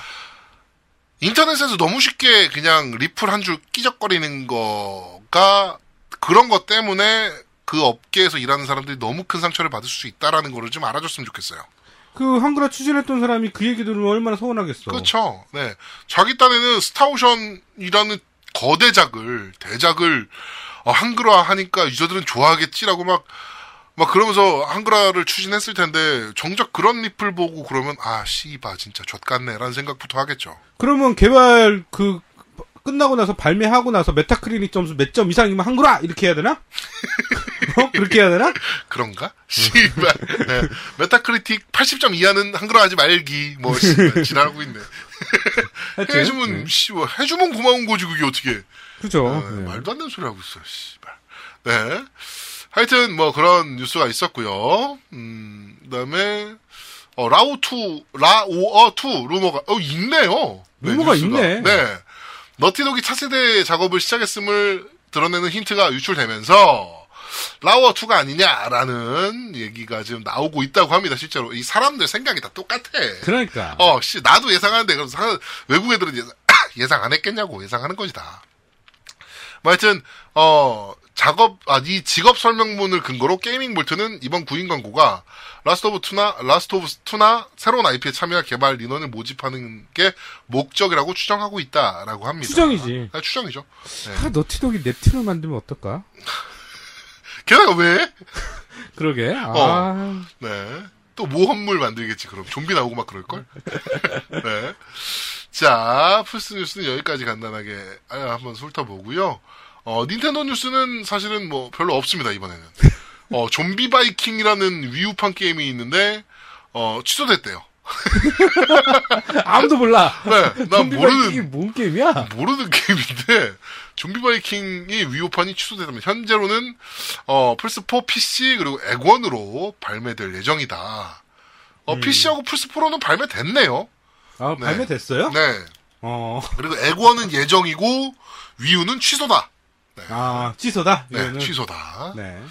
인터넷에서 너무 쉽게 그냥 리플 한 줄 끼적거리는 거가 그런 것 때문에 그 업계에서 일하는 사람들이 너무 큰 상처를 받을 수 있다라는 거를 좀 알아줬으면 좋겠어요. 그 한글화 추진했던 사람이 그 얘기 들으면 얼마나 서운하겠어. 그렇죠. 네. 자기 딴에는 스타오션이라는 거대작을 대작을 어, 한글화 하니까 유저들은 좋아하겠지라고 막 막 그러면서 한글화를 추진했을 텐데 정작 그런 리플 보고 그러면 아 씨바 진짜 좆같네라는 생각부터 하겠죠. 그러면 개발 그 끝나고 나서 발매하고 나서 메타크리틱 점수 몇 점 이상이면 한글화 이렇게 해야 되나? 어? 그렇게 해야 되나? 그런가? 씨발. 네. 메타크리틱 80점 이하는 한글화 하지 말기. 뭐 씨발 지랄하고 있네. 하여튼, 해주면 네. 씨 뭐, 해주면 고마운 거지 그게 어떻게? 그죠. 네, 네. 말도 안 되는 소리 하고 있어, 씨발. 네. 하여튼, 뭐, 그런 뉴스가 있었고요 음, 그 다음에, 어, 라오2, 라오어2 루머가, 어, 있네요. 네, 루머가 뉴스가. 있네. 네. 너티독이 차세대 작업을 시작했음을 드러내는 힌트가 유출되면서, 라오어2가 아니냐라는 얘기가 지금 나오고 있다고 합니다, 실제로. 이 사람들 생각이 다 똑같아. 그러니까. 어, 씨, 나도 예상하는데, 그럼 사- 외국 애들은 예상, 예상 안 했겠냐고 예상하는 거지, 다. 뭐 하여튼, 어, 작업, 아, 이 직업 설명문을 근거로 게이밍 볼트는 이번 구인 광고가 라스트 오브 2나, 라스트 오브 2나 새로운 IP에 참여할 개발 인원을 모집하는 게 목적이라고 추정하고 있다라고 합니다. 추정이지. 아, 추정이죠. 네. 아, 너티독이 넵튠을 만들면 어떨까? 게다가 왜? 그러게. 아, 어. 네. 또 모험물 만들겠지, 그럼. 좀비 나오고 막 그럴걸? 네. 자, 플스 뉴스는 여기까지 간단하게 아, 한번 훑어보고요. 어, 닌텐도 뉴스는 사실은 뭐 별로 없습니다, 이번에는. 어, 좀비 바이킹이라는 위우판 게임이 있는데, 어, 취소됐대요. 아무도 몰라. 네, 난 모르는, 뭔 게임이야? 모르는 게임인데 좀비 바이킹이 위오판이 취소되면 현재로는 어, 플스4 PC 그리고 액원으로 발매될 예정이다. 어, 음. PC하고 플스4로는 발매됐네요. 아, 네. 발매됐어요? 네. 어, 그리고 액원은 예정이고 위유는 취소다. 아, 취소다? 네, 이거는. 취소다. 네.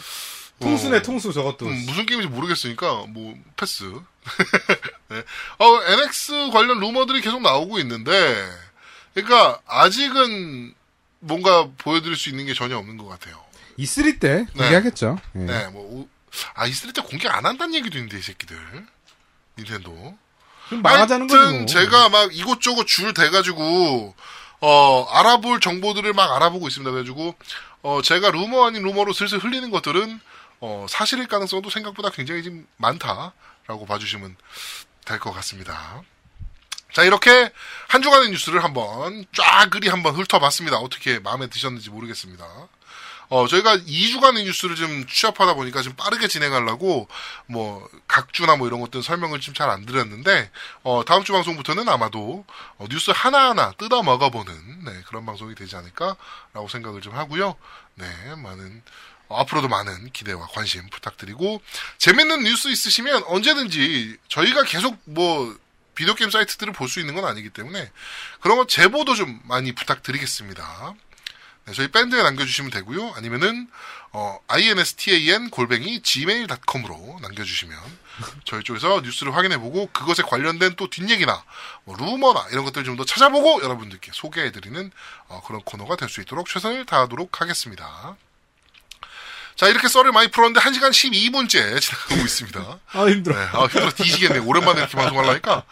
통수네, 어. 통수, 저것도. 음, 무슨 게임인지 모르겠으니까 뭐 패스. 네. 어, NX 관련 루머들이 계속 나오고 있는데, 그러니까 아직은 뭔가 보여드릴 수 있는 게 전혀 없는 것 같아요. E3 때 네. 얘기하겠죠. 예. 네, 뭐 오- 아 이슬 때 공개 안 한다는 얘기도 있는데 이 새끼들 닌텐도. 좀 망하자는 하여튼 뭐. 제가 막 이곳저곳 줄 대가지고 어 알아볼 정보들을 막 알아보고 있습니다. 그래가지고 어 제가 루머 아닌 루머로 슬슬 흘리는 것들은 어 사실일 가능성도 생각보다 굉장히 좀 많다라고 봐주시면 될 것 같습니다. 자 이렇게 한 주간의 뉴스를 한번 쫙그리 한번 훑어봤습니다. 어떻게 마음에 드셨는지 모르겠습니다. 어, 저희가 2주간의 뉴스를 좀 취합하다 보니까 좀 빠르게 진행하려고, 뭐, 각주나 뭐 이런 것들 설명을 좀 잘 안 드렸는데, 어, 다음 주 방송부터는 아마도, 어, 뉴스 하나하나 뜯어 먹어보는, 네, 그런 방송이 되지 않을까라고 생각을 좀 하고요. 네, 많은, 어, 앞으로도 많은 기대와 관심 부탁드리고, 재밌는 뉴스 있으시면 언제든지 저희가 계속 뭐, 비디오 게임 사이트들을 볼 수 있는 건 아니기 때문에, 그런 거 제보도 좀 많이 부탁드리겠습니다. 네, 저희 밴드에 남겨주시면 되고요. 아니면은 어, instan 골뱅이 gmail.com으로 남겨주시면 저희 쪽에서 뉴스를 확인해보고 그것에 관련된 또 뒷얘기나 뭐 루머나 이런 것들 좀 더 찾아보고 여러분들께 소개해드리는 어, 그런 코너가 될 수 있도록 최선을 다하도록 하겠습니다. 자 이렇게 썰을 많이 풀었는데 1시간 12분째 지나가고 있습니다. 아, 힘들어. 네, 아, 힘들어 뒤지겠네요. 오랜만에 이렇게 방송하려니까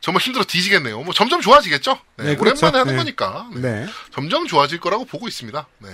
정말 힘들어 뒤지겠네요. 뭐 점점 좋아지겠죠? 네, 네, 그렇죠. 오랜만에 하는 네. 거니까 네. 네. 점점 좋아질 거라고 보고 있습니다. 네.